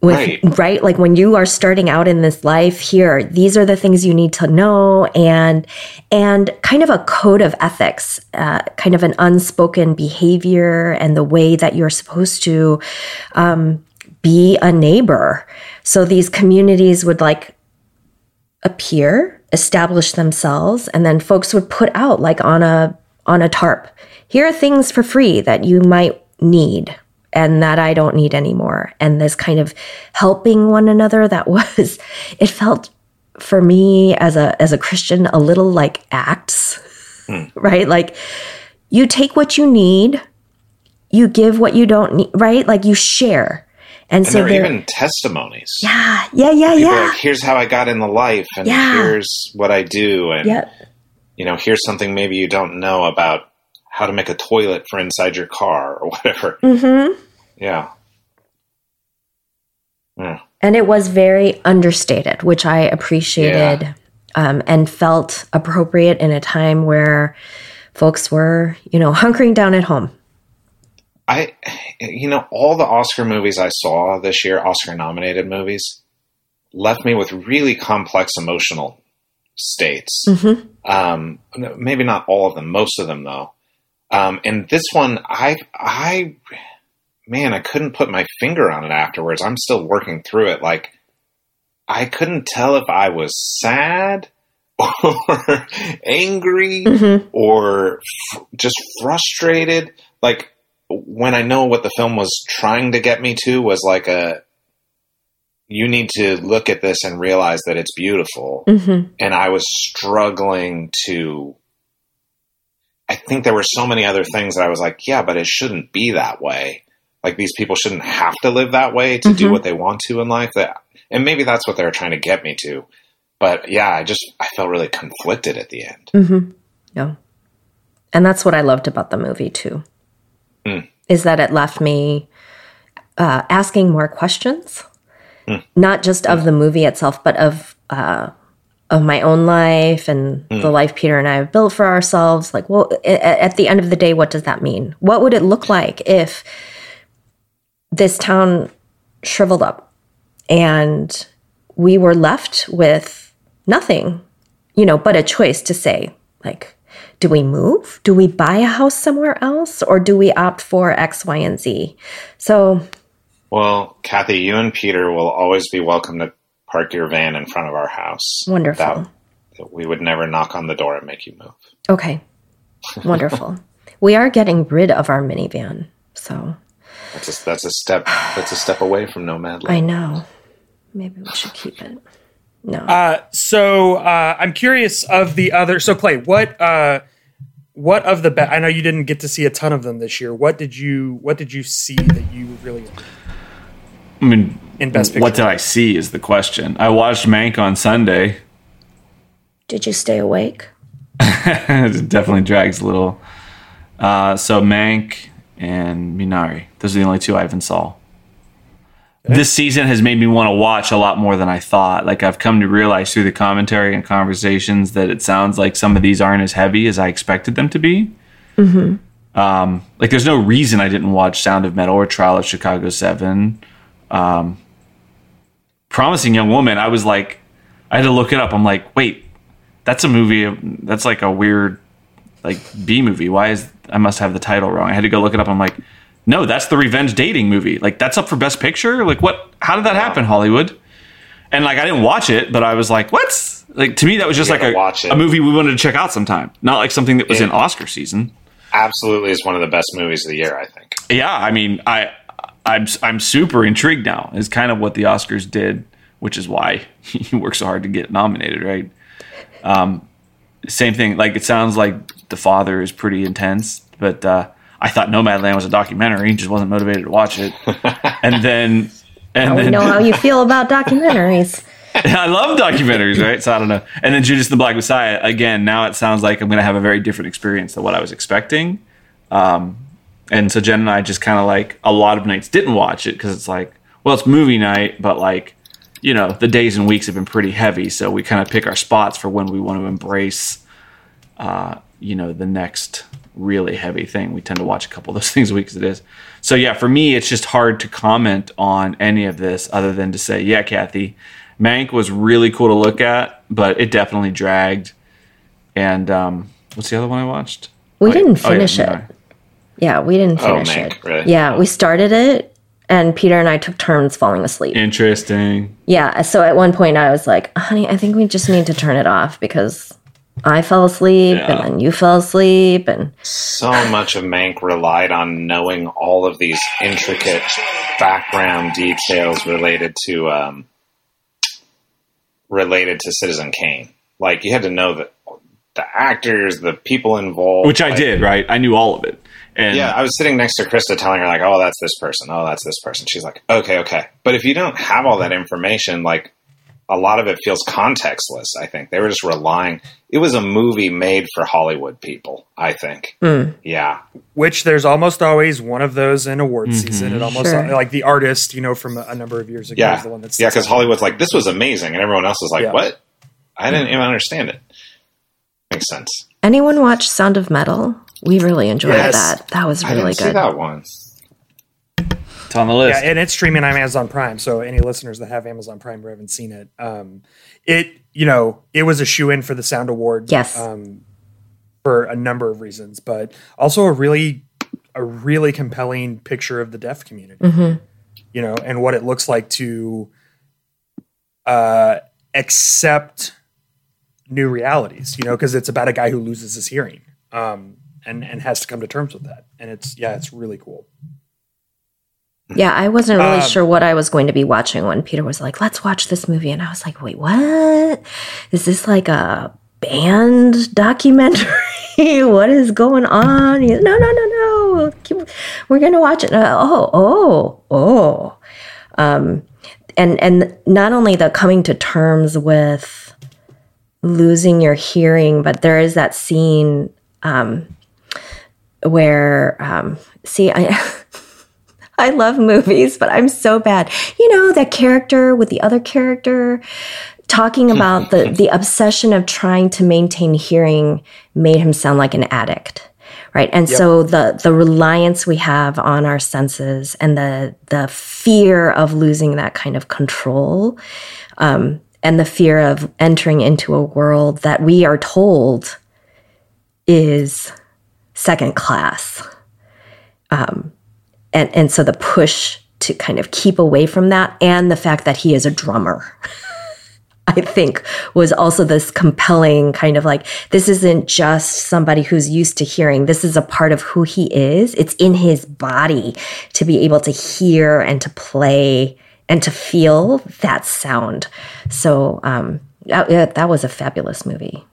with right. right. like when you are starting out in this life here these are the things you need to know and and kind of a code of ethics uh, kind of an unspoken behavior and the way that you're supposed to um, be a neighbor so these communities would like appear establish themselves and then folks would put out like on a on a tarp. Here are things for free that you might need and that I don't need anymore. And this kind of helping one another that was, it felt for me as a as a Christian a little like acts, hmm. right? Like you take what you need, you give what you don't need, right? Like you share. And, and so there are even testimonies. Yeah, yeah, yeah, yeah. Like, here's how I got in the life, and yeah. here's what I do, and yep you know, here's something maybe you don't know about how to make a toilet for inside your car or whatever. Mm-hmm. Yeah. Yeah. And it was very understated, which I appreciated yeah. um, and felt appropriate in a time where folks were, you know, hunkering down at home. I, you know, all the Oscar movies I saw this year, Oscar nominated movies, left me with really complex emotional states. Mm-hmm. Um, maybe not all of them, most of them though. Um, and this one, I, I, man, I couldn't put my finger on it afterwards. I'm still working through it. Like, I couldn't tell if I was sad or angry mm-hmm. or f- just frustrated. Like, when I know what the film was trying to get me to was like a you need to look at this and realize that it's beautiful. Mm-hmm. And I was struggling to. I think there were so many other things that I was like, yeah, but it shouldn't be that way. Like these people shouldn't have to live that way to mm-hmm. do what they want to in life. That, and maybe that's what they were trying to get me to. But yeah, I just I felt really conflicted at the end. Mm-hmm. Yeah, and that's what I loved about the movie too. Mm. Is that it left me uh, asking more questions mm. not just of the movie itself, but of uh, of my own life and mm. the life Peter and I have built for ourselves. Like, well, at the end of the day, what does that mean? What would it look like if this town shriveled up and we were left with nothing, you know, but a choice to say, like, do we move? Do we buy a house somewhere else? Or do we opt for X, Y, and Z? So well, Kathy, you and Peter will always be welcome to park your van in front of our house. Wonderful. That, that we would never knock on the door and make you move. Okay. Wonderful. we are getting rid of our minivan, so that's a, that's a step. That's a step away from Nomad. I know. Maybe we should keep it. No. Uh, so uh, I'm curious of the other. So Clay, what uh, what of the? Be- I know you didn't get to see a ton of them this year. What did you What did you see that you really? I mean, in best picture. What did I see is the question. I watched Mank on Sunday. Did you stay awake? it definitely drags a little Uh, so Mank and Minari. Those are the only two I haven't saw. This season has made me want to watch a lot more than I thought. Like I've come to realize through the commentary and conversations that it sounds like some of these aren't as heavy as I expected them to be. Um, like there's no reason I didn't watch Sound of Metal or Trial of Chicago Seven. Um, Promising Young Woman. I was like, I had to look it up. I'm like, wait, that's a movie. That's like a weird like B movie. Why is I must have the title wrong? I had to go look it up. I'm like, no, that's the revenge dating movie. Like that's up for best picture. Like what? How did that happen, Hollywood? And like I didn't watch it, but I was like, what? Like to me, that was just like a, a movie we wanted to check out sometime. Not like something that was Yeah. in Oscar season. Absolutely is one of the best movies of the year, I think. Yeah, I mean, I I'm I'm super intrigued now. Is kind of what the Oscars did, which is why he worked so hard to get nominated, right? Um, same thing. Like it sounds like the father is pretty intense, but uh, I thought Nomadland was a documentary. Just wasn't motivated to watch it. and then and We then know how you feel about documentaries. I love documentaries, right? So I don't know. And then Judas and the Black Messiah, again, now it sounds like I'm going to have a very different experience than what I was expecting. Um, and so Jen and I just kind of like a lot of nights didn't watch it because it's like, well, it's movie night, but like, you know, the days and weeks have been pretty heavy. So we kind of pick our spots for when we want to embrace, uh, you know, the next really heavy thing. We tend to watch a couple of those things a week as it is. So yeah, for me, it's just hard to comment on any of this other than to say, yeah, Kathy, Mank was really cool to look at, but it definitely dragged. And um, what's the other one I watched? We Oh, didn't oh, yeah, finish it. Minari. Yeah, we didn't Oh, finish Mank, it. really? Yeah, we started it, and Peter and I took turns falling asleep. Interesting. Yeah, so at one point I was like, honey, I think we just need to turn it off because I fell asleep Yeah. and then you fell asleep. And So much of Mank relied on knowing all of these intricate background details related to um, related to Citizen Kane. Like you had to know that the actors, the people involved. Which I like- did, right? I knew all of it. And Yeah, I was sitting next to Krista telling her like, "Oh, that's this person. Oh, that's this person." She's like, "Okay, okay." But if you don't have all that information, like a lot of it feels contextless. I think they were just relying. It was a movie made for Hollywood people. I think. Hmm. Yeah, Which there's almost always one of those in award mm-hmm. season. It almost Sure. like the artist, you know, from a, a number of years ago yeah, is the one that's yeah. Because Hollywood's like, "This was amazing," and everyone else is like, Yeah. "What? I didn't even understand it." Makes sense. anyone watch Sound of Metal? We really enjoyed Yes. that. That was really good. I really didn't see that one. it's on the list. Yeah, and it's streaming on Amazon Prime. So any listeners that have Amazon Prime or haven't seen it, um, it you know it was a shoe in for the Sound Award. Yes. um, for a number of reasons, but also a really a really compelling picture of the deaf community. You know, and what it looks like to uh, accept new realities. You know, because it's about a guy who loses his hearing. Um, and, and has to come to terms with that, and it's yeah, it's really cool. Yeah, I wasn't really Um, sure what I was going to be watching when Peter was like, let's watch this movie. And I was like, wait, what? Is this like a band documentary? what is going on? He's, no, no, no, no. Keep- We're going to watch it. Uh, oh, oh, oh. Um, and, and not only the coming to terms with losing your hearing, but there is that scene um, where, um, see, I. I love movies, but I'm so bad. You know, that character with the other character talking about the the obsession of trying to maintain hearing made him sound like an addict. Right. And so the the reliance we have on our senses and the the fear of losing that kind of control, um, and the fear of entering into a world that we are told is second class. Um, and and so the push to kind of keep away from that and the fact that he is a drummer i think was also this compelling kind of like this isn't just somebody who's used to hearing. This is a part of who he is. It's in his body to be able to hear and to play and to feel that sound so um that, that was a fabulous movie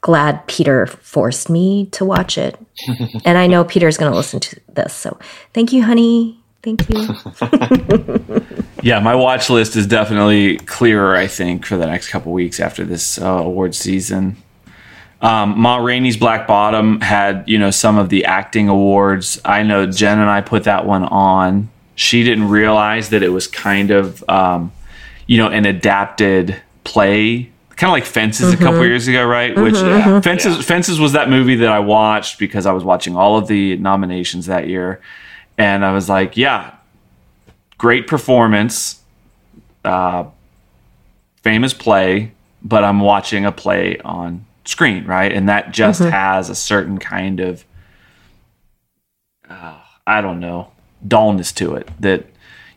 glad peter forced me to watch it and I know Peter's going to listen to this. So thank you, honey. Thank you. Yeah, my watch list is definitely clearer. I think for the next couple weeks after this uh, award season. Um, Ma Rainey's Black Bottom had you know some of the acting awards. I know Jen and I put that one on. She didn't realize that it was kind of um, you know an adapted play kind of like Fences mm-hmm. a couple mm-hmm. years ago, right? Mm-hmm, Which mm-hmm. Fences yeah. Fences was that movie that I watched because I was watching all of the nominations that year, and I was like, yeah, great performance, uh, famous play, but I'm watching a play on screen, right? And that just mm-hmm. has a certain kind of, uh, I don't know, dullness to it that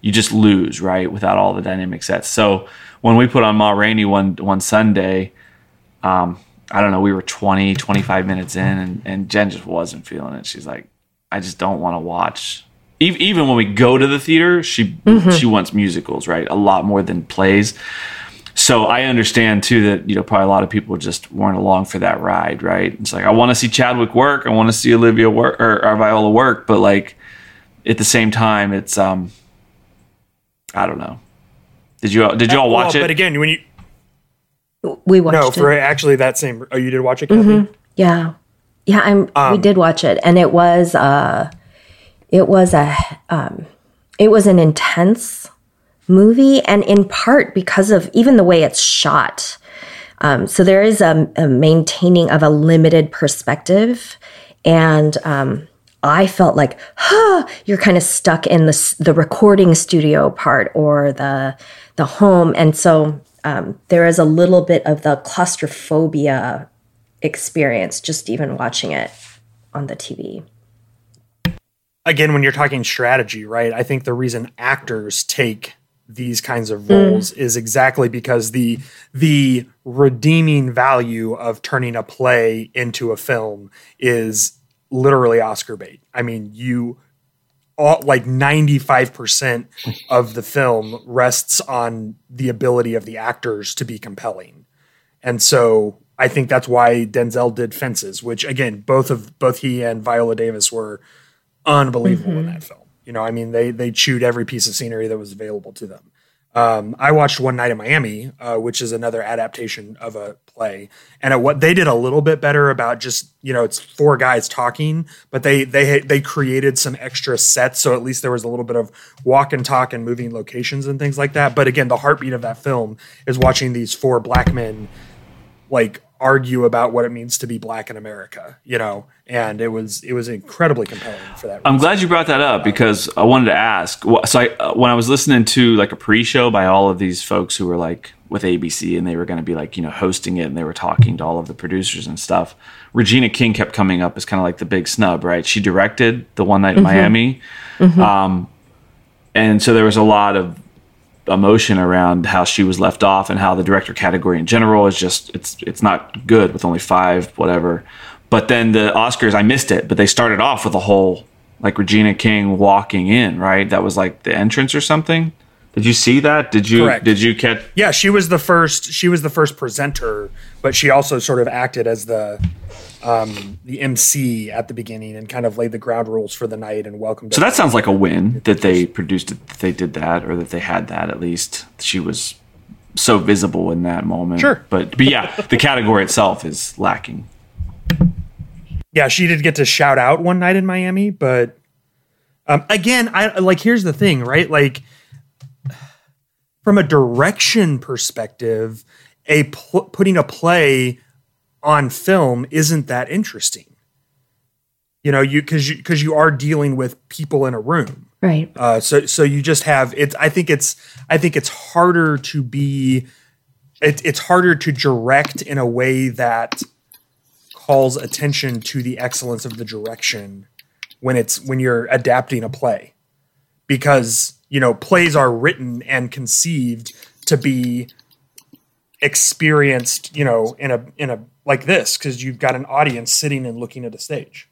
you just lose, right, without all the dynamic sets. So when we put on Ma Rainey one one Sunday, um, I don't know, we were 20, 25 minutes in, and, and Jen just wasn't feeling it. She's like, I just don't want to watch. Even when we go to the theater, she mm-hmm. she wants musicals, right? A lot more than plays. So I understand too that you know probably a lot of people just weren't along for that ride, right? It's like I want to see Chadwick work, I want to see Olivia work or, or Viola work, but like at the same time, it's um, I don't know. Did you did you all watch well, it? But again, when you we watched it no it. for actually that same. Oh, you did watch it, mm-hmm. Yeah, yeah. I'm. Um, we did watch it, and it was uh, it was a um, it was an intense movie, and in part because of even the way it's shot. Um, so there is a, a, maintaining of a limited perspective, and um, I felt like, huh, you're kind of stuck in the the recording studio part or the the home. And so um, there is a little bit of the claustrophobia experience just even watching it on the TV. Again, when you're talking strategy, right? I think the reason actors take these kinds of roles mm. is exactly because the the redeeming value of turning a play into a film is literally Oscar bait. I mean, you all like 95% of the film rests on the ability of the actors to be compelling. And so I think that's why Denzel did Fences, which again, both of both he and Viola Davis were unbelievable mm-hmm. in that film. You know, I mean, they they chewed every piece of scenery that was available to them. Um, I watched One Night in Miami, uh, which is another adaptation of a play, and what they did a little bit better about just you know it's four guys talking, but they they they created some extra sets, so at least there was a little bit of walk and talk and moving locations and things like that. But again, the heartbeat of that film is watching these four black men like argue about what it means to be black in America, you know, and it was it was incredibly compelling for that. Reason. I'm glad you brought that up because I wanted to ask. So I, uh, when I was listening to like a pre-show by all of these folks who were like with ABC and they were going to be like you know hosting it and they were talking to all of the producers and stuff. Regina King kept coming up as kind of like the big snub, right? She directed the One Night in mm-hmm. Miami, mm-hmm. Um, and so there was a lot of emotion around how she was left off and how the director category in general is just it's it's not good with only five whatever. But then the Oscars, I missed it, but they started off with a whole like Regina King walking in, right? That was like the entrance or something. Did you see that? Did you Correct. did you catch? Yeah, she was the first. She was the first presenter, but she also sort of acted as the um, the MC at the beginning and kind of laid the ground rules for the night and welcomed. So that sounds like a win that they produced it, that they did that, or that they had that at least. She was so visible in that moment. Sure, but but yeah, the category itself is lacking. Yeah, she did get to shout out one night in Miami, but um, again, I like. Here's the thing, right? Like from a direction perspective, a pl- putting a play on film isn't that interesting. You know, you because you because you are dealing with people in a room, right? Uh, so so you just have it. I think it's I think it's harder to be. It, it's harder to direct in a way that calls attention to the excellence of the direction when it's when you're adapting a play because you know plays are written and conceived to be experienced you know in a in a like this because you've got an audience sitting and looking at a stage.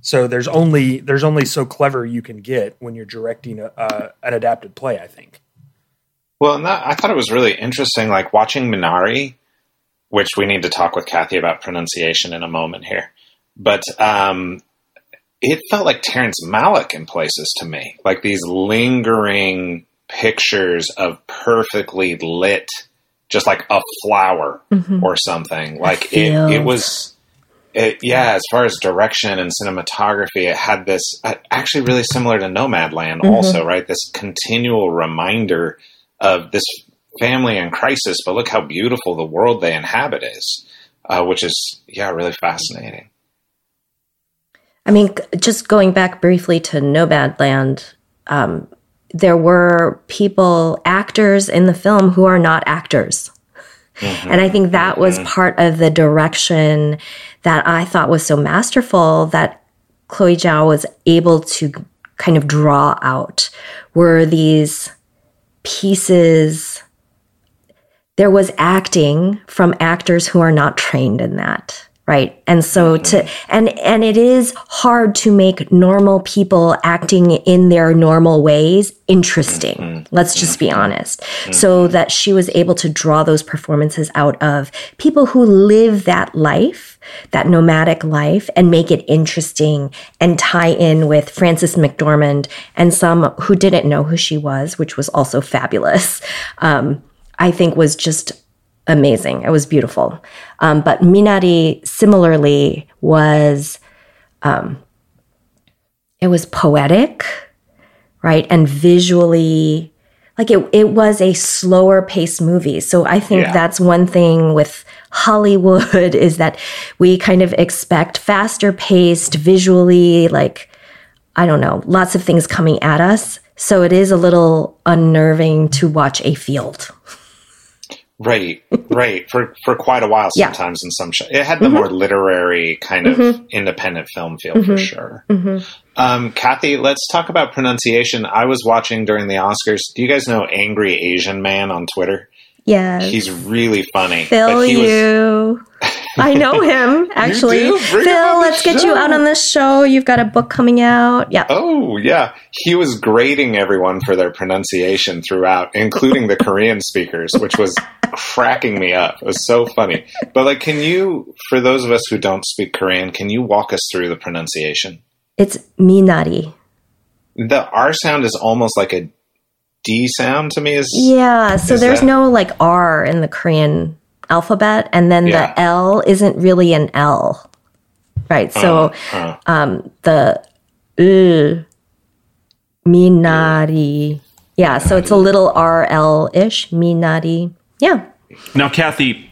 So there's only there's only so clever you can get when you're directing a, an adapted play i think. Well that, i thought it was really interesting like watching minari which we need to talk with kathy about pronunciation in a moment here. But um, it felt like Terrence Malick in places to me, like these lingering pictures of perfectly lit just like a flower mm-hmm. or something. Like it, it was it, yeah, as far as direction and cinematography, it had this uh, actually really similar to Nomadland, Mm-hmm. also, right? This continual reminder of this family in crisis, but look how beautiful the world they inhabit is, uh, which is, yeah, really fascinating. I mean, just going back briefly to Nomadland, um, there were people, actors in the film who are not actors. Mm-hmm. And I think that mm-hmm. was part of the direction that I thought was so masterful that Chloe Zhao was able to kind of draw out were these pieces. There was acting from actors who are not trained in that right. And so mm-hmm. to and and it is hard to make normal people acting in their normal ways interesting. Mm-hmm. Let's just be mm-hmm. honest. So that she was able to draw those performances out of people who live that life that nomadic life and make it interesting and tie in with Frances McDormand and some who didn't know who she was which was also fabulous. Um, I think was just amazing. It was beautiful. Um, but Minari similarly was, um, it was poetic, right? And visually, like it, it was a slower paced movie. So I think Yeah. that's one thing with Hollywood is that we kind of expect faster paced, visually, like, I don't know, lots of things coming at us. So it is a little unnerving to watch a field. Right, right. For for quite a while, Yeah. sometimes in some show, it had the mm-hmm. more literary kind of mm-hmm. independent film feel for mm-hmm. sure. Um, Kathy, let's talk about pronunciation. I was watching during the Oscars. Do you guys know Angry Asian Man on Twitter? Yeah, He's really funny. Phil, but he was- you. I know him actually. do? Bring him Phil, let's get you out on the show. You've got a book coming out. Yeah. Oh yeah, he was grading everyone for their pronunciation throughout, including the Korean speakers, which was cracking me up. It was so funny. But like, can you, for those of us who don't speak Korean, can you walk us through the pronunciation? It's Minari. The R sound is almost like a D sound to me. Is Yeah. So Is there's that- no like R in the Korean alphabet, and then Yeah. the L isn't really an L. Right. So uh, um, the uh, Minari. Yeah. So it's a little RL ish. Minari. Yeah. Now, Kathy,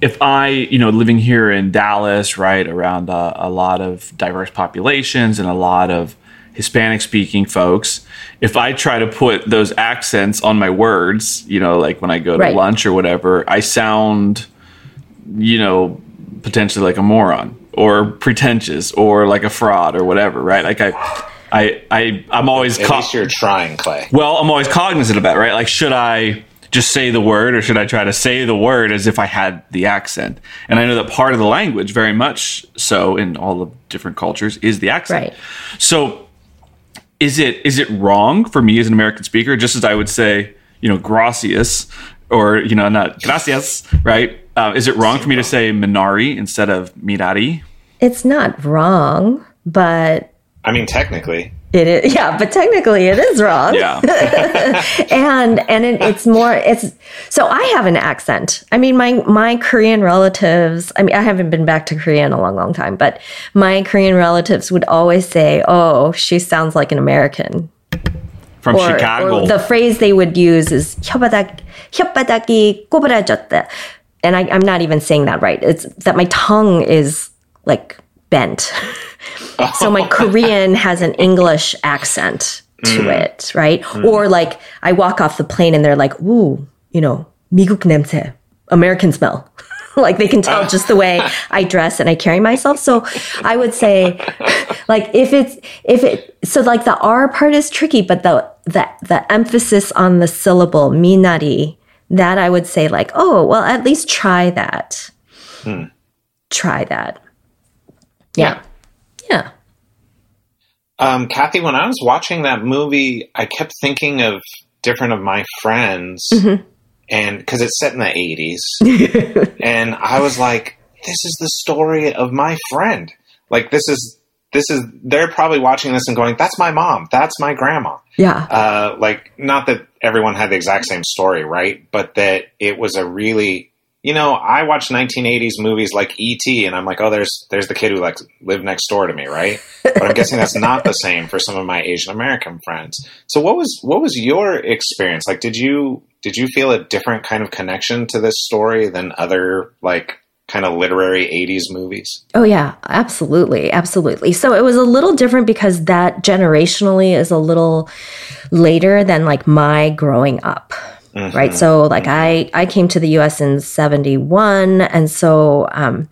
if I, you know, living here in Dallas, right, around uh, a lot of diverse populations and a lot of Hispanic speaking folks, if I try to put those accents on my words, you know, like when I go to Right. lunch or whatever, I sound, you know, potentially like a moron or pretentious or like a fraud or whatever, right? Like I, I, I, I'm always at caught. least you're trying, Clay. Well, I'm always cognizant of that, right? Like, should I just say the word or should I try to say the word as if I had the accent? And I know that part of the language, very much so in all of different cultures, is the accent. Right. So, is it is it wrong for me as an American speaker, just as I would say, you know, gracias or you know, not gracias, right? Uh, is it wrong for me to say Minari instead of Mirari? It's not wrong, but I mean, technically, it is. Yeah, but technically it is wrong. Yeah. and and it, it's more it's so i have an accent i mean my my korean relatives i mean i haven't been back to korea in a long long time but my korean relatives would always say oh she sounds like an american From or, Chicago. or the phrase they would use is 혓바닥 혓바닥이 꼬부라졌다 and I, i'm not even saying that right it's that my tongue is like bent so my korean has an english accent to it right or like i walk off the plane and they're like ooh you know 미국 냄새 american smell like they can tell just the way i dress and i carry myself so i would say like if it's if it so like the r part is tricky but the the the emphasis on the syllable minari that i would say like oh well at least try that try that yeah yeah Um, Kathy, when I was watching that movie, I kept thinking of different of my friends, and because it's set in the eighties, and I was like, "This is the story of my friend." Like this is this is they're probably watching this and going, "That's my mom. That's my grandma." yeah Uh, like not that everyone had the exact same story, right? But that it was a really you know, I watch 1980s movies like E.T. and I'm like, oh, there's there's the kid who like lived next door to me, right? But I'm guessing that's not the same for some of my Asian American friends. So what was what was your experience? Like, did you did you feel a different kind of connection to this story than other like kind of literary 80s movies? Oh, yeah, absolutely. Absolutely. So it was a little different because that generationally is a little later than like my growing up. Mm-hmm. Right. So like. I, I came to the US in 71. And so um,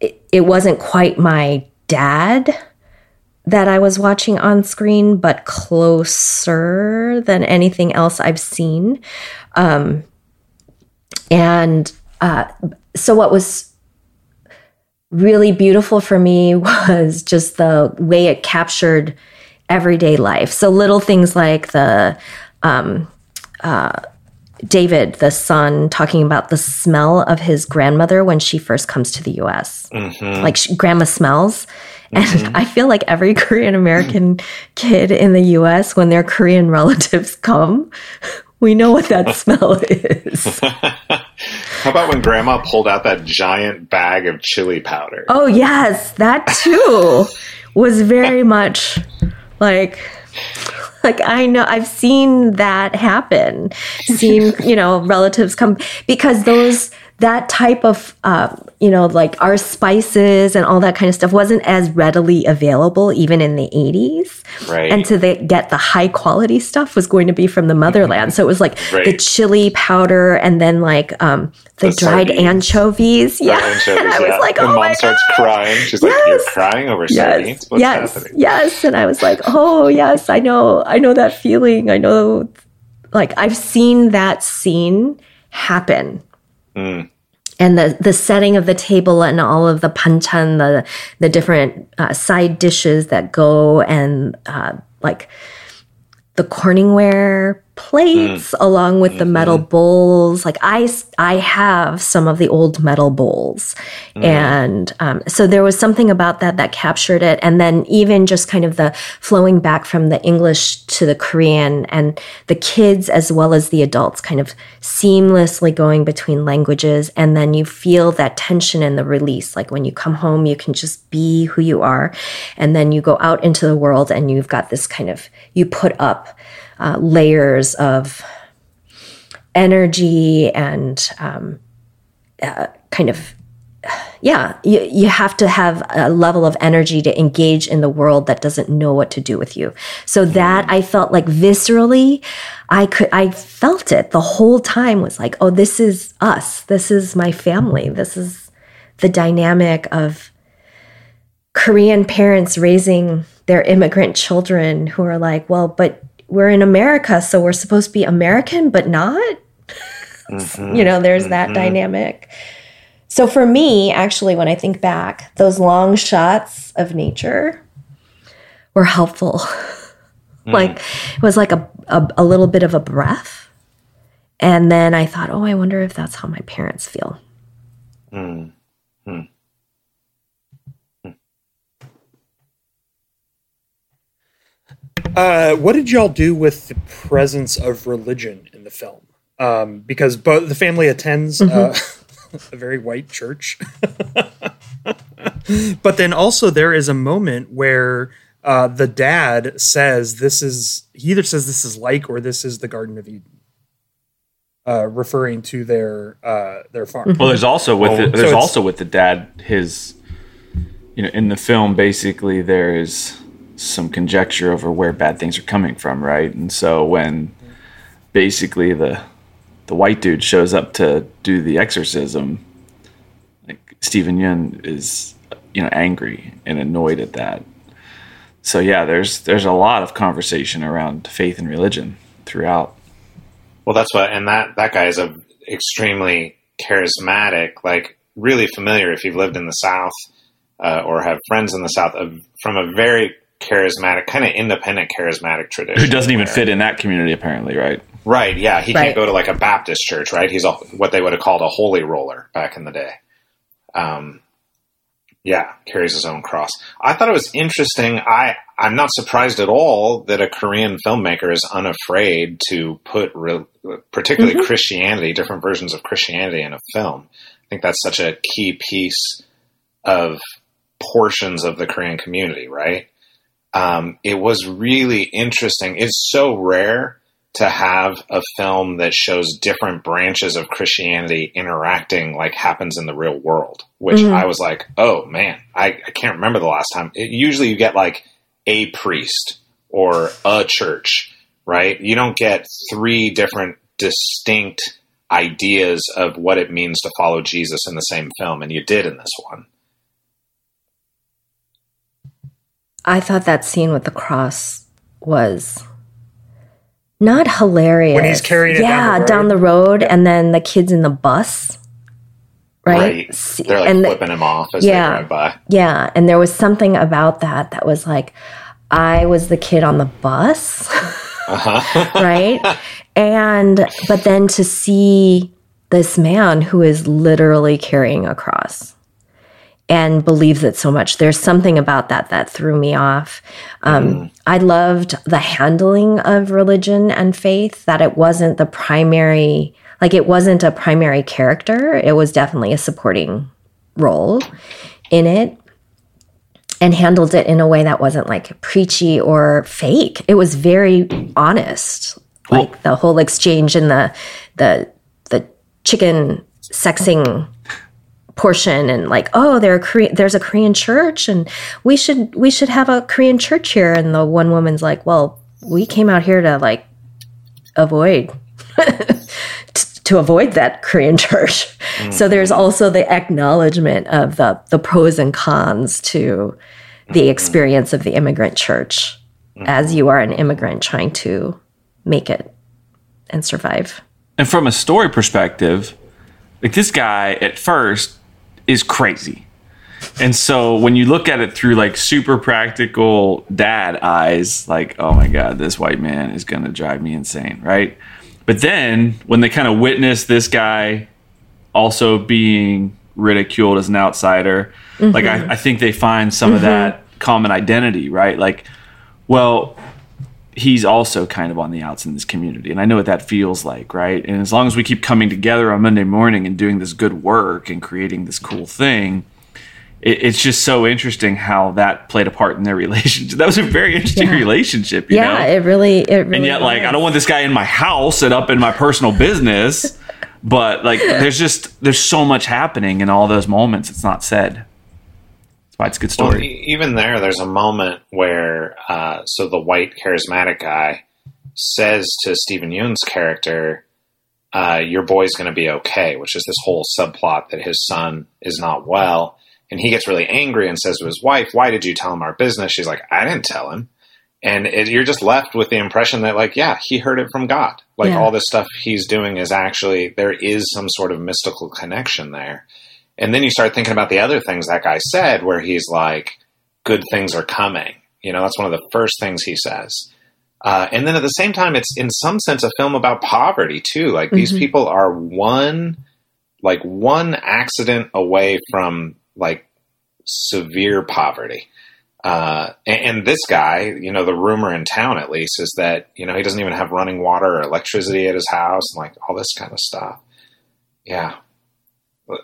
it, it wasn't quite my dad that I was watching on screen, but closer than anything else I've seen. Um, and uh, so what was really beautiful for me was just the way it captured everyday life. So little things like the um, uh, David, the son, talking about the smell of his grandmother when she first comes to the U.S. Mm-hmm. Like she, grandma smells. And mm-hmm. I feel like every Korean American kid in the US, when their Korean relatives come, we know what that smell is. How about when grandma pulled out that giant bag of chili powder? Oh, yes, that too was very much like like I know I've seen that happen. Seen, you know, relatives come because those that type of uh, you know like our spices and all that kind of stuff wasn't as readily available even in the 80s right and to the, get the high quality stuff was going to be from the motherland so it was like right. the chili powder and then like um, the, the dried sardines. anchovies yeah anchovies, and i was yeah. like oh and mom my starts God. crying she's yes. like you're crying over yes. sardines What's yes happening? yes and i was like oh yes i know i know that feeling i know like i've seen that scene happen Mm. And the, the setting of the table and all of the panchan, the, the different uh, side dishes that go and uh, like the Corningware plates mm. along with mm-hmm. the metal bowls. Like I, I have some of the old metal bowls, mm. and um, so there was something about that that captured it. And then even just kind of the flowing back from the English to the Korean, and the kids as well as the adults, kind of seamlessly going between languages. And then you feel that tension and the release. Like when you come home, you can just be who you are, and then you go out into the world, and you've got this kind of you put up uh, layers of energy and um, uh, kind of yeah you, you have to have a level of energy to engage in the world that doesn't know what to do with you. So that i felt like viscerally i could i felt it the whole time was like oh this is us. This is my family. This is the dynamic of korean parents raising their immigrant children who are like well but we're in America, so we're supposed to be American, but not. Mm-hmm. you know, there's that mm-hmm. dynamic. So for me, actually, when I think back, those long shots of nature were helpful. Mm. like it was like a, a, a little bit of a breath. And then I thought, oh, I wonder if that's how my parents feel. Mm. Mm. Uh, what did y'all do with the presence of religion in the film? Um, because both the family attends mm-hmm. uh, a very white church, but then also there is a moment where uh, the dad says, "This is." He either says this is like or this is the Garden of Eden. Uh, referring to their uh, their farm. Well, there's also with the, there's so also with the dad his, you know, in the film basically there is some conjecture over where bad things are coming from, right? And so when basically the the white dude shows up to do the exorcism, like Steven Yeun is you know angry and annoyed at that. So yeah, there's there's a lot of conversation around faith and religion throughout. Well, that's what, and that that guy is a extremely charismatic, like really familiar if you've lived in the South uh, or have friends in the South, from a very charismatic, kind of independent charismatic tradition. Who doesn't even fit in that community, apparently, right? Right. Yeah, he right. can't go to like a Baptist church, right? He's a, what they would have called a holy roller back in the day. Um, Yeah, carries his own cross. I thought it was interesting. I I'm not surprised at all that a Korean filmmaker is unafraid to put re- particularly mm-hmm. Christianity, different versions of Christianity in a film. I think that's such a key piece of portions of the Korean community, right? Um, it was really interesting. It's so rare to have a film that shows different branches of Christianity interacting like happens in the real world, which mm-hmm. I was like, oh man, I, I, can't remember the last time. It, usually you get like a priest or a church, right? You don't get three different distinct ideas of what it means to follow Jesus in the same film, and you did in this one. I thought that scene with the cross was not hilarious. When he's carrying it yeah, down the, down the road, and then the kids in the bus. Right? right. They're like and flipping the, him off as yeah, they drive by. Yeah. And there was something about that that was like, I was the kid on the bus. Uh-huh. right? And, but then to see this man who is literally carrying a cross and believes it so much. There's something about that that threw me off. Um, mm. I loved the handling of religion and faith, that it wasn't the primary, like, it wasn't a primary character. It was definitely a supporting role in it and handled it in a way that wasn't like preachy or fake. It was very honest. Like the whole exchange in the, the, the chicken sexing portion and like oh there Korean, there's a Korean church and we should we should have a Korean church here and the one woman's like well we came out here to like avoid to avoid that Korean church mm-hmm. so there's also the acknowledgement of the the pros and cons to the mm-hmm. experience of the immigrant church mm-hmm. as you are an immigrant trying to make it and survive and from a story perspective like this guy at first is crazy. And so when you look at it through like super practical dad eyes, like, oh my God, this white man is going to drive me insane, right? But then when they kind of witness this guy also being ridiculed as an outsider, mm-hmm. like I, I, think they find some mm-hmm. of that common identity, right? Like, well, he's also kind of on the outs in this community. And I know what that feels like, right? And as long as we keep coming together on Monday morning and doing this good work and creating this cool thing, it, it's just so interesting how that played a part in their relationship. That was a very interesting yeah. relationship, yeah, know? it really, it really. And yet, was. like, I don't want this guy in my house and up in my personal business. but like, there's just there's so much happening in all those moments. It's not said why it's a good story. Well, even there, there's a moment where uh, so the white charismatic guy says to Steven Yeun's character, uh, "Your boy's going to be okay," which is this whole subplot that his son is not well, and he gets really angry and says to his wife, "Why did you tell him our business?" She's like, "I didn't tell him." And it, you're just left with the impression that, like, yeah, he heard it from God. Like, yeah. all this stuff he's doing is actually, there is some sort of mystical connection there. And then you start thinking about the other things that guy said, where he's like, good things are coming. You know, that's one of the first things he says. Uh, and then at the same time, it's in some sense a film about poverty too. Like mm-hmm. these people are one, like one accident away from like severe poverty. Uh, and, and, this guy, you know, the rumor in town at least is that you know he doesn't even have running water or electricity at his house, and like all this kind of stuff. Yeah,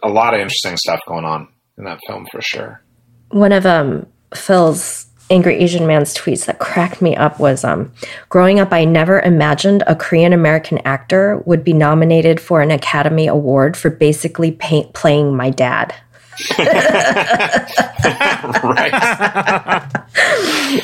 a lot of interesting stuff going on in that film for sure. One of um, Phil's Angry Asian Man's tweets that cracked me up was um, growing up, I never imagined a Korean American actor would be nominated for an Academy Award for basically playing my dad. Right.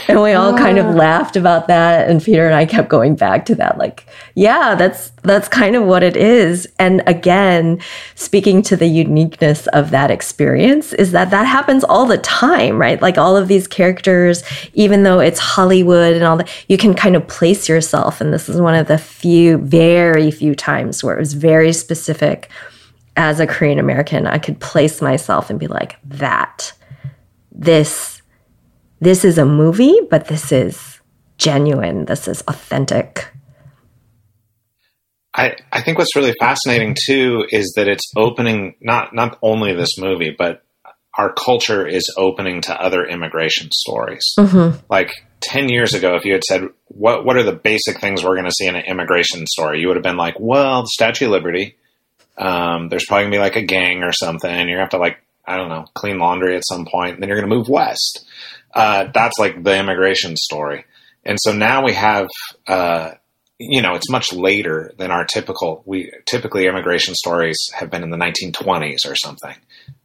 and we all kind of ah. laughed about that and Peter and I kept going back to that like yeah that's that's kind of what it is. And again speaking to the uniqueness of that experience is that that happens all the time right? Like all of these characters even though it's Hollywood and all that you can kind of place yourself and this is one of the few very few times where it was very specific as a Korean American, I could place myself and be like, that, this, this is a movie, but this is genuine. This is authentic. I, I think what's really fascinating too is that it's opening not not only this movie, but our culture is opening to other immigration stories. Mm-hmm. Like 10 years ago, if you had said, what, what are the basic things we're going to see in an immigration story? You would have been like, well, the Statue of Liberty. Um, there's probably to be like a gang or something. You're to have to like, I don't know, clean laundry at some point. And then you're to move west. Uh, that's like the immigration story. And so now we have, uh, you know, it's much later than our typical. We typically immigration stories have been in the 1920s or something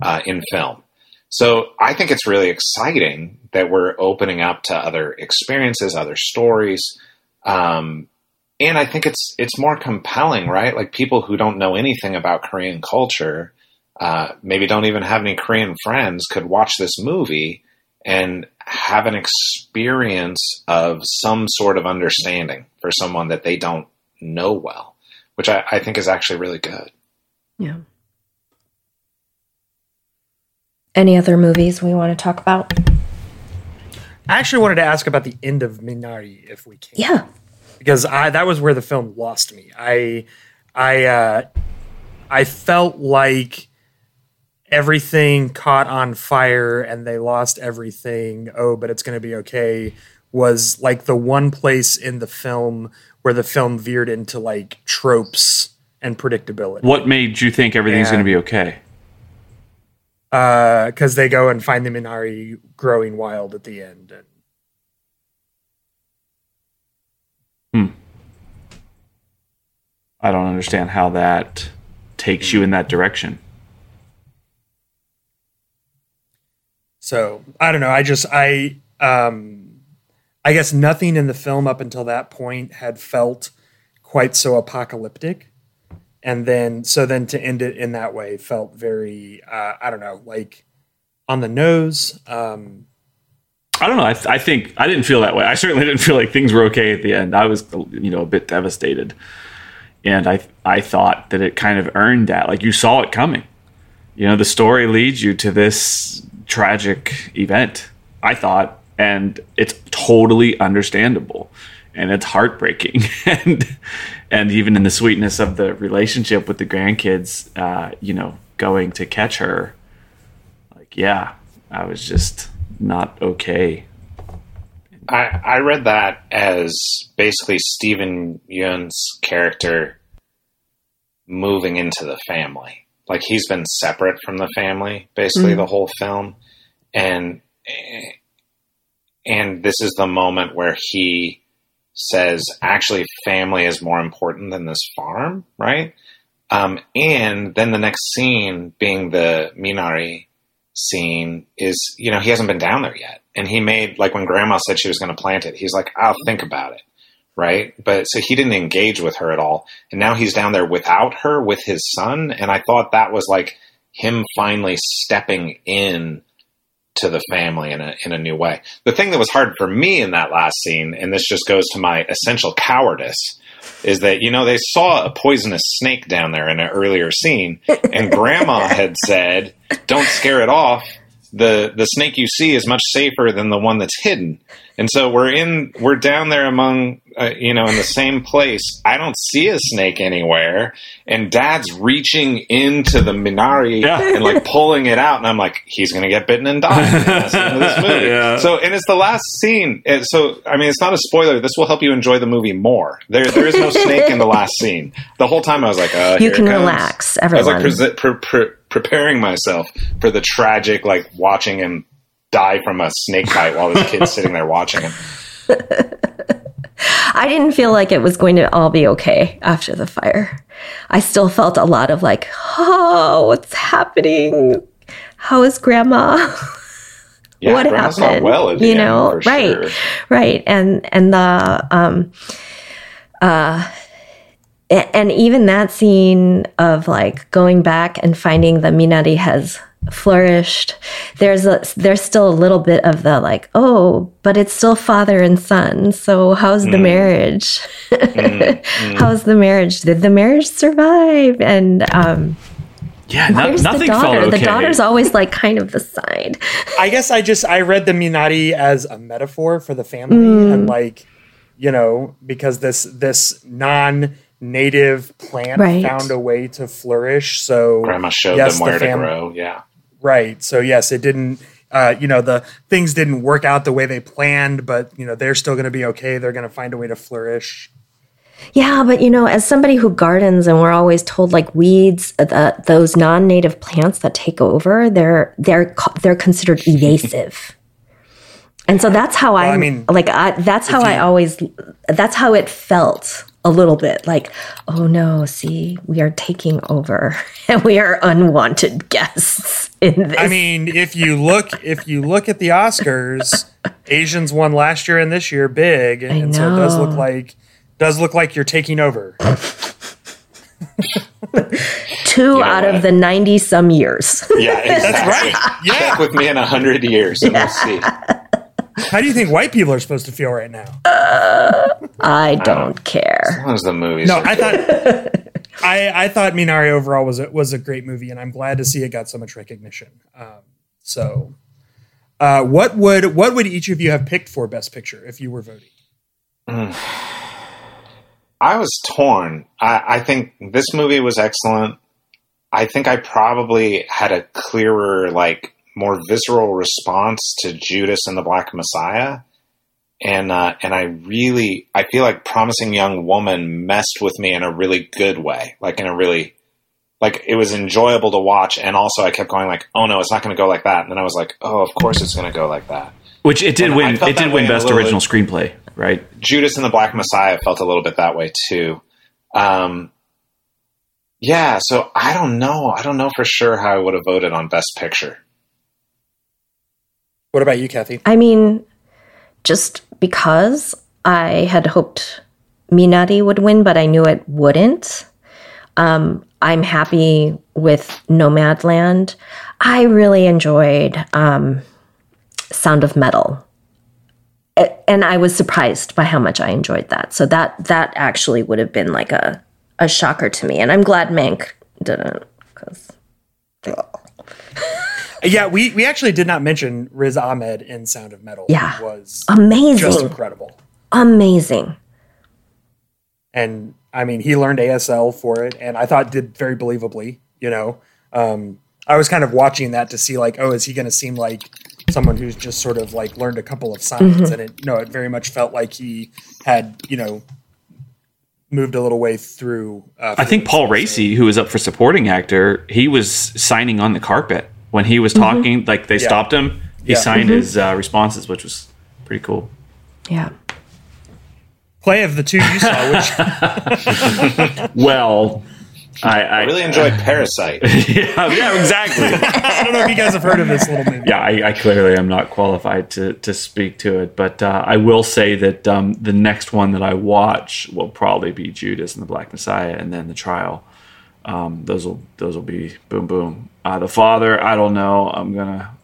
uh, in film. So I think it's really exciting that we're opening up to other experiences, other stories, um, and I think it's it's more compelling, right? Like people who don't know anything about Korean culture, uh, maybe don't even have any Korean friends, could watch this movie and have an experience of some sort of understanding for someone that they don't know well, which I, I think is actually really good. Yeah. Any other movies we want to talk about? I actually wanted to ask about the end of Minari, if we can. Yeah. Because I that was where the film lost me. I I uh, I felt like everything caught on fire and they lost everything. Oh, but it's going to be okay. Was like the one place in the film where the film veered into like tropes and predictability. What made you think everything's going to be okay? Because they go and find the Minari growing wild at the end. And I don't understand how that takes you in that direction. So I don't know. I just I um I guess nothing in the film up until that point had felt quite so apocalyptic. And then so then to end it in that way felt very uh I don't know, like on the nose. Um I don't know. I, th- I think I didn't feel that way. I certainly didn't feel like things were okay at the end. I was, you know, a bit devastated, and I I thought that it kind of earned that. Like you saw it coming. You know, the story leads you to this tragic event. I thought, and it's totally understandable, and it's heartbreaking, and and even in the sweetness of the relationship with the grandkids, uh, you know, going to catch her, like yeah, I was just not okay. I, I read that as basically Steven Yeun's character moving into the family. Like he's been separate from the family basically the whole film, and and this is the moment where he says, "Actually, family is more important than this farm," right? Um, and then the next scene being the Minari scene is, you know, he hasn't been down there yet. And he made, like when grandma said she was going to plant it, he's like, I'll think about it. Right. But so he didn't engage with her at all. And now he's down there without her with his son. And I thought that was like him finally stepping in to the family in a, in a new way. The thing that was hard for me in that last scene, and this just goes to my essential cowardice, is that, you know, they saw a poisonous snake down there in an earlier scene, and grandma had said, don't scare it off. The, the snake you see is much safer than the one that's hidden. And so we're in, we're down there among, uh, you know, in the same place. I don't see a snake anywhere. And dad's reaching into the Minari Yeah. and like pulling it out. And I'm like, he's going to get bitten and die. And that's the end of this movie. Yeah. So, and it's the last scene. And So, I mean, it's not a spoiler. This will help you enjoy the movie more. There, there is no snake in the last scene. The whole time I was like, uh, You here it can comes. relax, I was like pre- pre- pre- preparing myself for the tragic, like watching him die from a snake bite while his kid's sitting there watching him. I didn't feel like it was going to all be okay after the fire. I still felt a lot of like, oh, what's happening? How is grandma? Yeah, what grandma's happened? not well at the you end, know, right, sure. right, and and the um, uh, and even that scene of like going back and finding the Minari has flourished. There's a there's still a little bit of the like, oh, but it's still father and son. So how's Mm. the marriage? how's the marriage? Did the marriage survive? And um, Yeah, no, where's nothing the daughter? okay. The daughter's always like kind of the side. I guess I just I read the Minari as a metaphor for the family and like you know because this this non native plant Right. found a way to flourish so Grandma showed yes, them where the to grow. Yeah. Right. So yes, it didn't. Uh, you know, the things didn't work out the way they planned, but you know they're still going to be okay. They're going to find a way to flourish. Yeah, but you know, as somebody who gardens, and we're always told like weeds, uh, those non-native plants that take over, they're they're they're considered evasive. And so that's how I, I mean, like I, that's how I always that's how it felt a little bit like oh no see we are taking over and we are unwanted guests in this I mean, if you look if you look at the Oscars, Asians won last year and this year big, and so it does look know. like does look like you're taking over. two know out what? of the 90 some years Yeah, exactly. right. Yeah. Check with me in a hundred years, and we'll see. How do you think white people are supposed to feel right now? i don't care As long as the movies. No, are I thought I, I thought Minari overall was a, was a great movie, and I'm glad to see it got so much recognition. Um, so, uh, what would what would each of you have picked for Best Picture if you were voting? I was torn. I, I think this movie was excellent. I think I probably had a clearer, like, more visceral response to Judas and the Black Messiah. And uh, and I really I feel like Promising Young Woman messed with me in a really good way, like in a really like it was enjoyable to watch, and also I kept going like, oh no, it's not going to go like that, and then I was like, oh, of course it's going to go like that. Which it did And win. It did win best original bit. screenplay, right? Judas and the Black Messiah felt a little bit that way too. Um, yeah, so I don't know. I don't know for sure how I would have voted on Best Picture. What about you, Kathy? I mean, just because I had hoped Minari would win, but I knew it wouldn't. Um, I'm happy with Nomadland. I really enjoyed um, Sound of Metal. And I was surprised by how much I enjoyed that. So that that actually would have been like a, a shocker to me. And I'm glad Mank didn't because Yeah, we we actually did not mention Riz Ahmed in Sound of Metal. Yeah. He was amazing. just incredible. amazing. and I mean, he learned ASL for it, and I thought did very believably. You know, um, I was kind of watching that to see like, oh, is he going to seem like someone who's just sort of like learned a couple of signs? And it, no, it very much felt like he had, you know, moved a little way through. Uh, I think Paul Raci, who was up for supporting actor, he was signing on the carpet when he was talking. Like they stopped him, he Yeah. signed his uh, responses, which was pretty cool. Yeah. play of the two you saw, which Well, I, I I really enjoyed Parasite. yeah, yeah, exactly. I don't know if you guys have heard of this little movie. yeah, I, I clearly am not qualified to to speak to it, but uh, I will say that um, the next one that I watch will probably be Judas and the Black Messiah, and then the trial. Um, those will those will be boom boom. Uh, the Father, I don't know. I'm gonna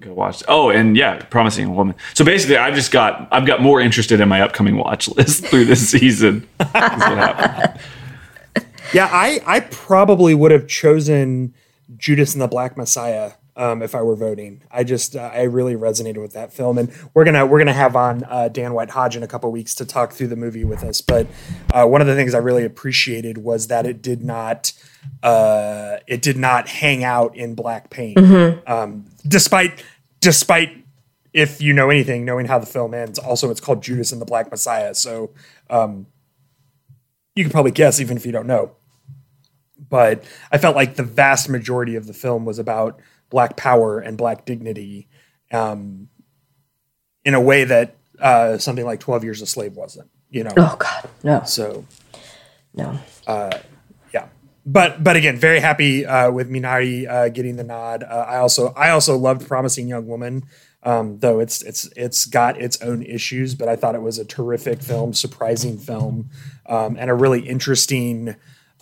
go watch. Oh, and yeah, Promising Woman. So basically, I've just got I've got more interested in my upcoming watch list through this season. Yeah, I, I probably would have chosen Judas and the Black Messiah um, if I were voting. I just uh, I really resonated with that film, and we're gonna we're gonna have on uh, Dan White Hodge in a couple weeks to talk through the movie with us. But uh, one of the things I really appreciated was that it did not uh, it did not hang out in black paint, um, despite despite if you know anything, knowing how the film ends. Also, it's called Judas and the Black Messiah, so um, you can probably guess even if you don't know but I felt like the vast majority of the film was about black power and black dignity um, in a way that uh, something like 12 Years a Slave wasn't, you know? Oh God, no, So, no. yeah. But but again, very happy uh, with Minari uh, getting the nod. Uh, I also I also loved Promising Young Woman, um, though it's it's it's got its own issues. But I thought it was a terrific film, surprising film, um, and a really interesting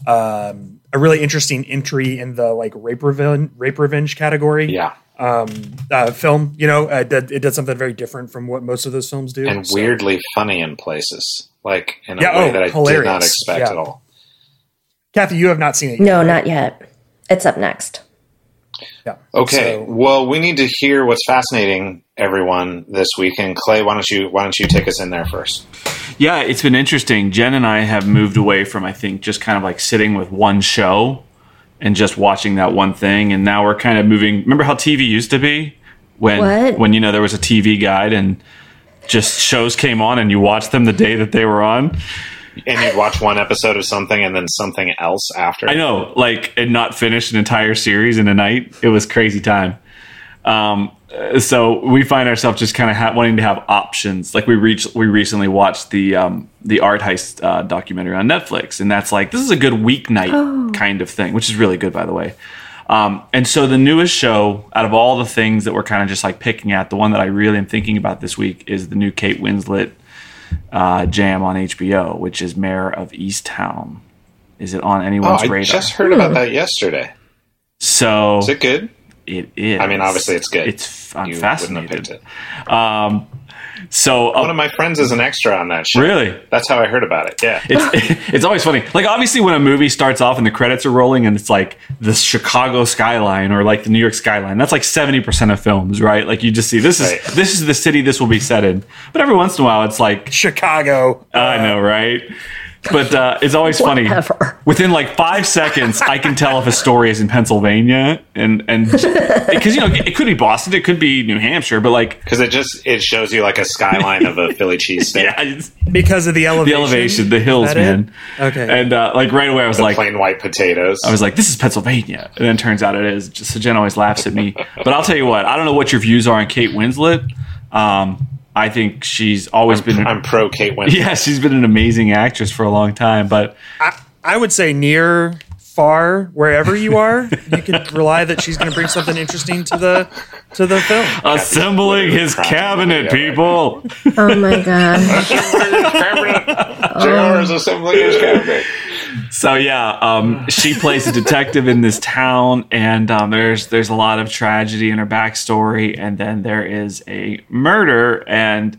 um, a really interesting entry in the like rape revenge rape revenge category. Yeah. Um, uh, film. You know, uh, it, did, it did something very different from what most of those films do. And So- weirdly funny in places, like in a Yeah, way oh, that I did not expect Yeah. at all. Kathy, you have not seen it. Yet, No, right? not yet. It's up next. Yeah. Okay, So- well, we need to hear what's fascinating everyone this week. And Clay, why don't you why don't you take us in there first? Yeah, it's been interesting. Jen and I have moved away from, I think, just kind of like sitting with one show and just watching that one thing. And now we're kind of moving. Remember how TV used to be when What? when you know there was a TV guide and just shows came on and you watched them the day that they were on. And you'd watch one episode of something and then something else after. I know, like, and not finish an entire series in a night. It was crazy time. Um, so we find ourselves just kind of ha- wanting to have options. Like we reach, we recently watched the um, the art heist uh, documentary on Netflix, and that's like this is a good weeknight kind of thing, which is really good, by the way. Um, and so the newest show out of all the things that we're kind of just like picking at, the one that I really am thinking about this week is the new Kate Winslet uh, jam on HBO, which is Mare of Easttown. Is it on Oh, anyone's I radar? just heard about that yesterday. so Is it good? it is. I mean, obviously it's good. It's I'm You wouldn't have picked it. Um, so uh, One of my friends is an extra on that show. really, That's how I heard about it. Yeah. it's it's always funny. Like obviously, when a movie starts off and the credits are rolling, and it's like the Chicago skyline or like the New York skyline. That's like seventy percent of films, right? Like you just see this is Right. this is the city this will be set in. But every once in a while, it's like Chicago. I know, right? But uh, it's always funny. Within like five seconds, I can tell if a story is in Pennsylvania, and and because you know it could be Boston, it could be New Hampshire, but like Because it just it shows you like a skyline of a Philly cheesesteak. yeah, Because of the elevation, the elevation. elevation, the hills, that it? man. Okay. And uh, like right away, I was The like, plain white potatoes. I was like, this is Pennsylvania, and then it turns out it is. Just, so Jen always laughs at me, but I'll tell you what, I don't know what your views are on Kate Winslet. Um, I think she's always been. I'm pro Kate Winslet. yeah, she's been an amazing actress for a long time, but I, I would say near, far, wherever you are, you can rely that she's going to bring something interesting to the to the film. assembling his cabinet, people. Oh my god. JR is assembling his cabinet. So yeah, um, she plays a detective in this town, and um, there's there's a lot of tragedy in her backstory, and then there is a murder, and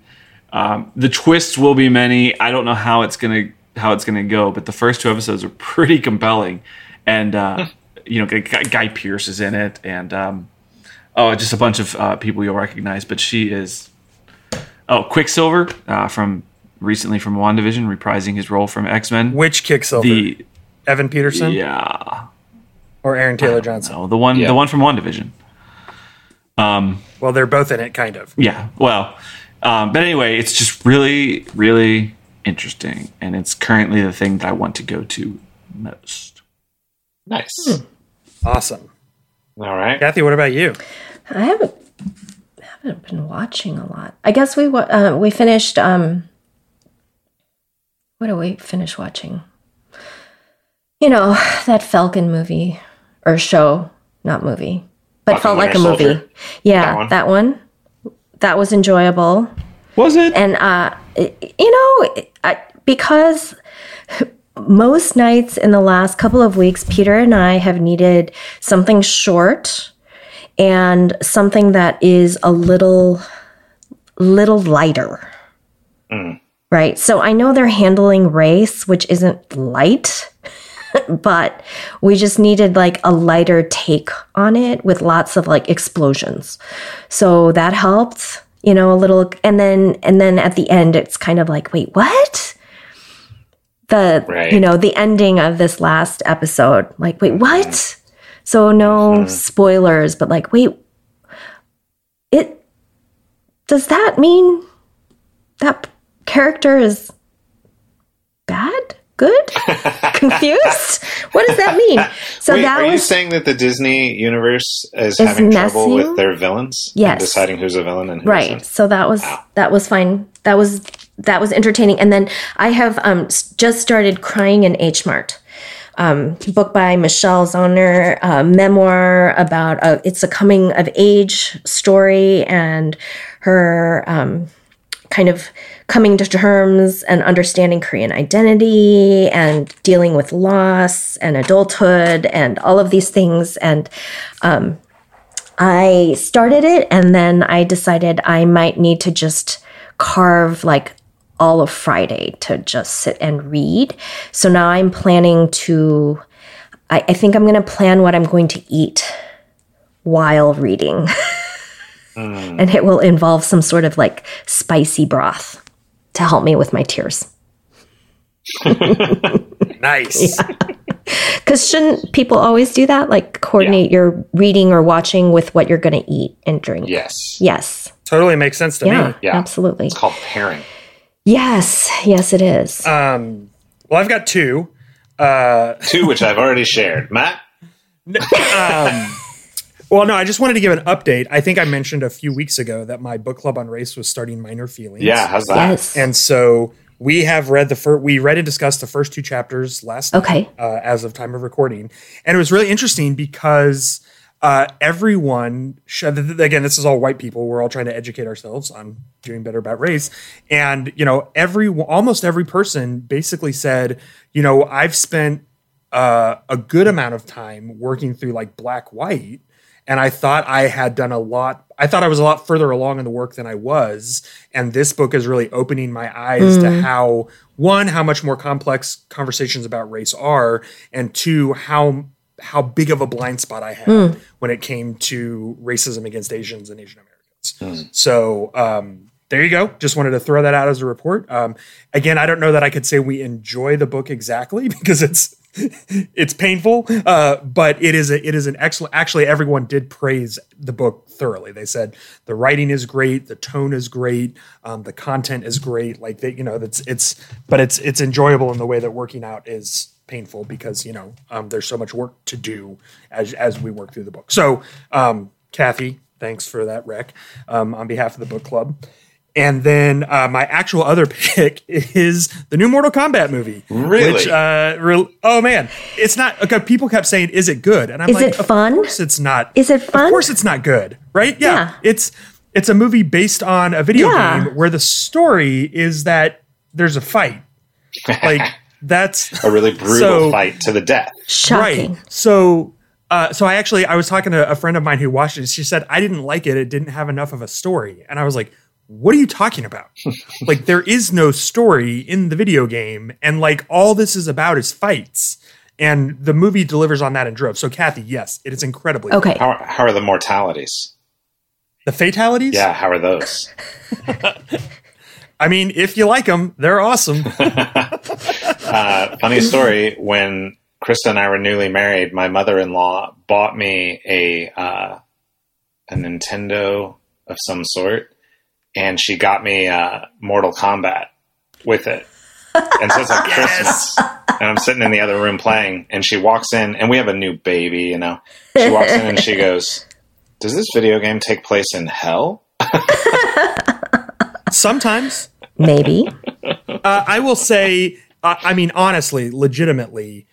um, the twists will be many. I don't know how it's gonna how it's gonna go, but the first two episodes are pretty compelling, and uh, you know, Guy, Guy Pearce is in it, and um, oh, just a bunch of uh, people you'll recognize, but she is oh Quicksilver uh, from recently from WandaVision, reprising his role from X Men. Which Quicksilver? The Evan Peterson yeah, or Aaron Taylor Johnson? no, the one, Yeah. the one from WandaVision. Well, they're both in it, kind of. Yeah, well, um, but anyway, it's just really, really interesting, and it's currently the thing that I want to go to most. Nice. Awesome. All right. Kathy, what about you? I haven't haven't been watching a lot. I guess we uh, we finished. Um, what did we finish watching? You know that Falcon movie or show, not movie, but Falcon felt like a movie. Soldier? Yeah, That one? that one. That was enjoyable. Was it? and uh, you know, I, because most nights in the last couple of weeks, Peter and I have needed something short and something that is a little, little lighter. Right. So I know they're handling race, which isn't light, but we just needed like a lighter take on it with lots of like explosions. So that helped, you know, a little and then and then at the end it's kind of like, wait, what? The Right. you know, the ending of this last episode, like, wait, mm-hmm. what? So no mm-hmm. spoilers, but like, wait, it does that mean that character is bad? Good? Confused? what does that mean? So Wait, that are you was saying that the Disney universe is, Is having trouble with their villains? Yes. deciding who's a villain and right isn't? so that was Wow. that was fine that was that was entertaining and then i have um just started crying in h mart um, book by Michelle Zauner uh, memoir about a, it's a coming of age story and her um, kind of coming to terms and understanding korean identity and dealing with loss and adulthood and all of these things and um, I started it and then I decided I might need to just carve like all of Friday to just sit and read. So now I'm planning to, I, I think I'm going to plan what I'm going to eat while reading. Mm. and it will involve some sort of like spicy broth to help me with my tears. Nice. Because shouldn't people always do that? Like coordinate your reading or watching with what you're going to eat and drink? Yes. Yes. Totally makes sense to Yeah, me. Yeah. absolutely. It's called pairing. Yes. Yes, it is. Um, well, I've got two. Uh, Two, which I've already shared. Matt? um, well, no, I just wanted to give an update. I think I mentioned a few weeks ago that my book club on race was starting Minor Feelings. Yeah, how's that? yes. And so we have read the first, we read and discussed the first two chapters last Okay. night, uh, as of time of recording. And it was really interesting because uh, everyone, sh- again, this is all white people. We're all trying to educate ourselves on doing better about race. And, you know, every, almost every person basically said, you know, I've spent uh, a good amount of time working through like black, white and I thought I had done a lot. I thought I was a lot further along in the work than I was, and this book is really opening my eyes to how one, how much more complex conversations about race are, and two, how how big of a blind spot I had when it came to racism against Asians and Asian Americans. So um, there you go. Just wanted to throw that out as a report. Um, again, I don't know that I could say we enjoy the book exactly because it's it's painful, uh, but it is a, it is an excellent. Actually, everyone did praise the book thoroughly. They said the writing is great, the tone is great, um, the content is great. Like they, you know, it's it's but it's it's enjoyable in the way that working out is painful because you know um, there's so much work to do as as we work through the book. So, um, Kathy, thanks for that rec um, on behalf of the book club. And then uh, my actual other pick is the new Mortal Kombat movie. Really? Which, uh, real, oh man, it's not. Okay, people kept saying, "Is it good?" And I'm Is like, it "Of course it's not. Is it fun? Of course it's not good, right? Yeah, Yeah. it's it's a movie based on a video Yeah. game where the story is that there's a fight. Like that's A really brutal So- fight to the death. Shocking. Right. So, uh, so I actually I was talking to a friend of mine who watched it. She said I didn't like it. It didn't have enough of a story, and I was like, "What are you talking about? like there is no story in the video game, and like all this is about is fights." And the movie delivers on that in droves. So, Kathy, yes, it is incredibly. Okay. How are, how are the mortalities? The fatalities. Yeah, how are those? I mean, if you like them, they're awesome. Uh, funny story when Krista and I were newly married, my mother in law bought me a uh, a Nintendo of some sort, and she got me uh, Mortal Kombat with it. And so it's like Christmas, and I'm sitting in the other room playing, and she walks in, and we have a new baby, you know. She walks in and she goes, "Does this video game take place in hell?" Sometimes Maybe. uh, I will say, uh, I mean, honestly, legitimately,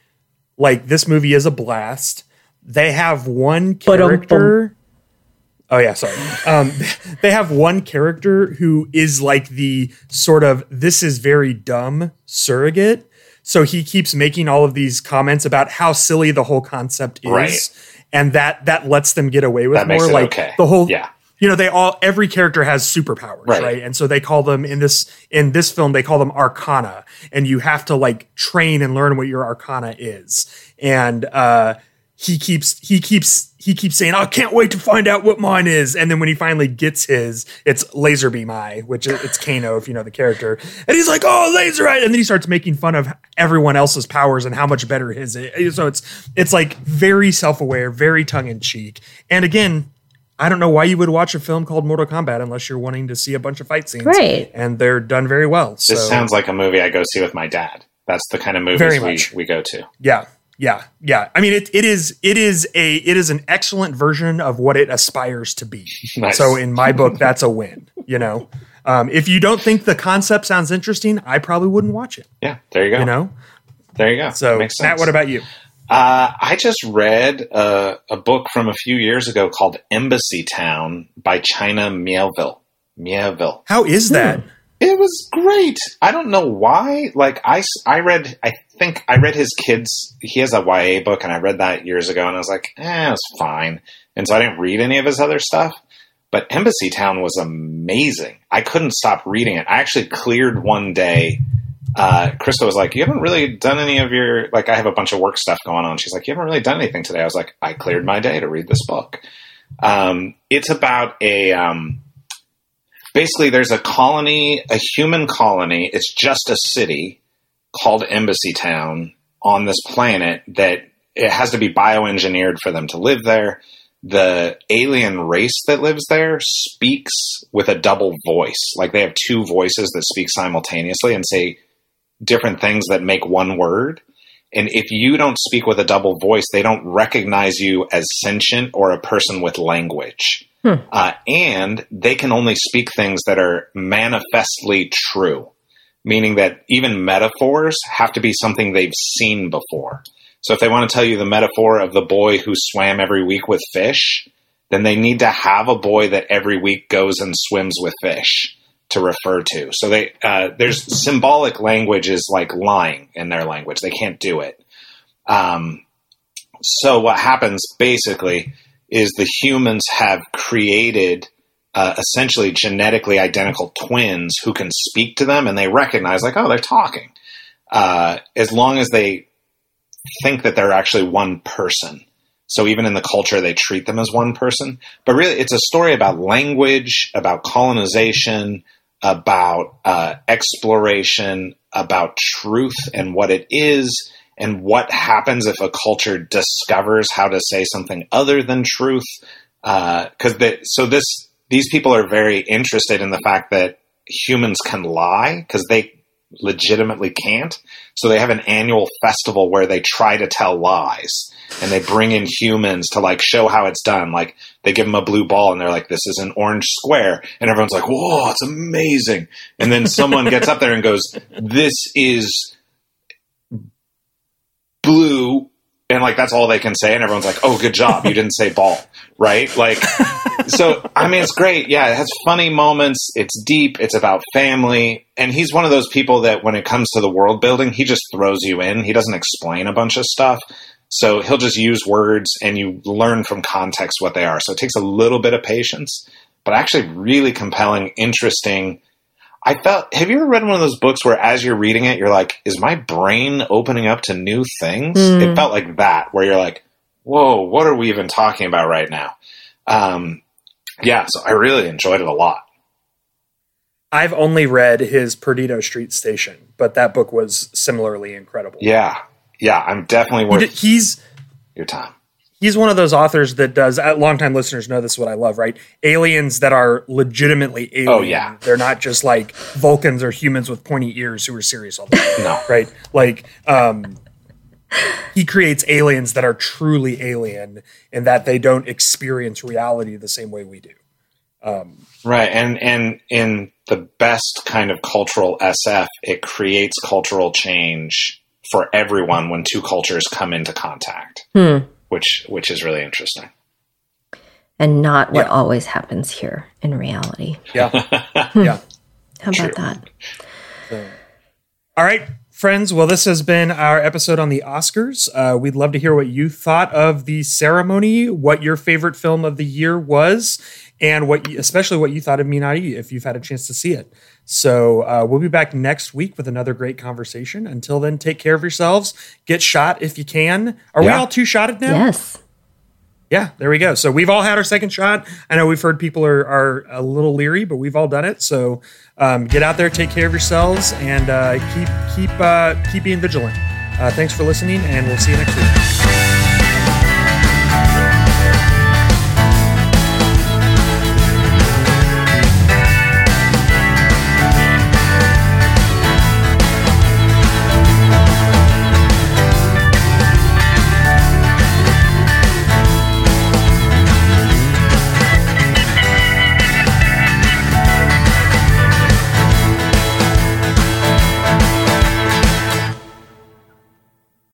like this movie is a blast. They have one Ba-dum-bum. character. Oh yeah, sorry. Um, they have one character who is like the sort of this is very dumb surrogate. So he keeps making all of these comments about how silly the whole concept is, Right. and that that lets them get away with That more. like okay. the whole Yeah. you know they all every character has superpowers Right. right. and so they call them in this in this film they call them arcana and you have to like train and learn what your arcana is and uh he keeps he keeps he keeps saying i can't wait to find out what mine is and then when he finally gets his it's laser beam eye which is, it's kano if you know the character and he's like oh laser eye and then he starts making fun of everyone else's powers and how much better his is so it's it's like very self-aware very tongue-in-cheek and again I don't know why you would watch a film called Mortal Kombat unless you're wanting to see a bunch of fight scenes. Right. And they're done very well. So This sounds like a movie I go see with my dad. That's the kind of movies Very we, we go to. yeah. Yeah. Yeah. I mean it it is it is a it is an excellent version of what it aspires to be. Nice. So in my book, that's a win, you know. Um, if you don't think the concept sounds interesting, I probably wouldn't watch it. Yeah, there you go. You know? There you go. So Matt, what about you? Uh, I just read uh, a book from a few years ago called Embassy Town by China Mieville. Mieville. How is that? It was great. I don't know why. Like I, I read. I think I read his kids. He has a YA book, and I read that years ago, and I was like, eh, it's fine. And so I didn't read any of his other stuff. But Embassy Town was amazing. I couldn't stop reading it. I actually cleared one day. Uh, Krista was like, "You haven't really done any of your like." I have a bunch of work stuff going on. She's like, "You haven't really done anything today." I was like, "I cleared my day to read this book." Um, it's about a um, basically there's a colony, a human colony. It's just a city called Embassy Town on this planet that it has to be bioengineered for them to live there. The alien race that lives there speaks with a double voice. Like they have two voices that speak simultaneously and say different things that make one word. And if you don't speak with a double voice, they don't recognize you as sentient or a person with language. Uh, and they can only speak things that are manifestly true, meaning that even metaphors have to be something they've seen before. So if they want to tell you the metaphor of the boy who swam every week with fish, then they need to have a boy that every week goes and swims with fish to refer to. So they uh, there's symbolic language is like lying in their language. They can't do it. Um, so what happens basically is the humans have created uh, essentially genetically identical twins who can speak to them and they recognize like oh they're talking uh, as long as they think that they're actually one person. So even in the culture they treat them as one person. But really it's a story about language about colonization about uh, exploration about truth and what it is and what happens if a culture discovers how to say something other than truth. Because uh, so this these people are very interested in the fact that humans can lie because they legitimately can't. So they have an annual festival where they try to tell lies and they bring in humans to like show how it's done. Like they give them a blue ball and they're like this is an orange square and everyone's like whoa it's amazing. And then someone gets up there and goes this is blue and like that's all they can say and everyone's like oh good job. You didn't say ball. Right? Like so i mean it's great. Yeah it has funny moments. It's deep. It's about family. And he's one of those people that when it comes to the world building he just throws you in. He doesn't explain a bunch of stuff. So he'll just use words and you learn from context what they are. So it takes a little bit of patience but actually really compelling interesting I felt. Have you ever read one of those books where, as you're reading it, you're like, "Is my brain opening up to new things?" Mm. It felt like that, where you're like, "Whoa, what are we even talking about right now?" Um, yeah, so I really enjoyed it a lot. I've only read his Perdido Street Station, but that book was similarly incredible. Yeah, yeah, I'm definitely worth. He, he's your time he's one of those authors that does uh, longtime listeners know this is what I love, right? Aliens that are legitimately alien. Oh yeah. They're not just like Vulcans or humans with pointy ears who are serious all the time. no. Right? Like um he creates aliens that are truly alien in that they don't experience reality the same way we do. Um, right, and and in the best kind of cultural SF, it creates cultural change for everyone when two cultures come into contact. Hmm which which is really interesting. And not what yeah. always happens here in reality. Yeah. yeah. How about True. that? So. All right, friends. Well, this has been our episode on the Oscars. Uh, we'd love to hear what you thought of the ceremony, what your favorite film of the year was, and what, you, especially what you thought of Minari if you've had a chance to see it. So uh, we'll be back next week with another great conversation. Until then, take care of yourselves. Get shot if you can. Are yeah. we all two shotted now? Yes. Yeah, there we go. So we've all had our second shot. I know we've heard people are, are a little leery, but we've all done it. So um, get out there, take care of yourselves, and uh, keep keep uh, keep being vigilant. Uh, thanks for listening, and we'll see you next week.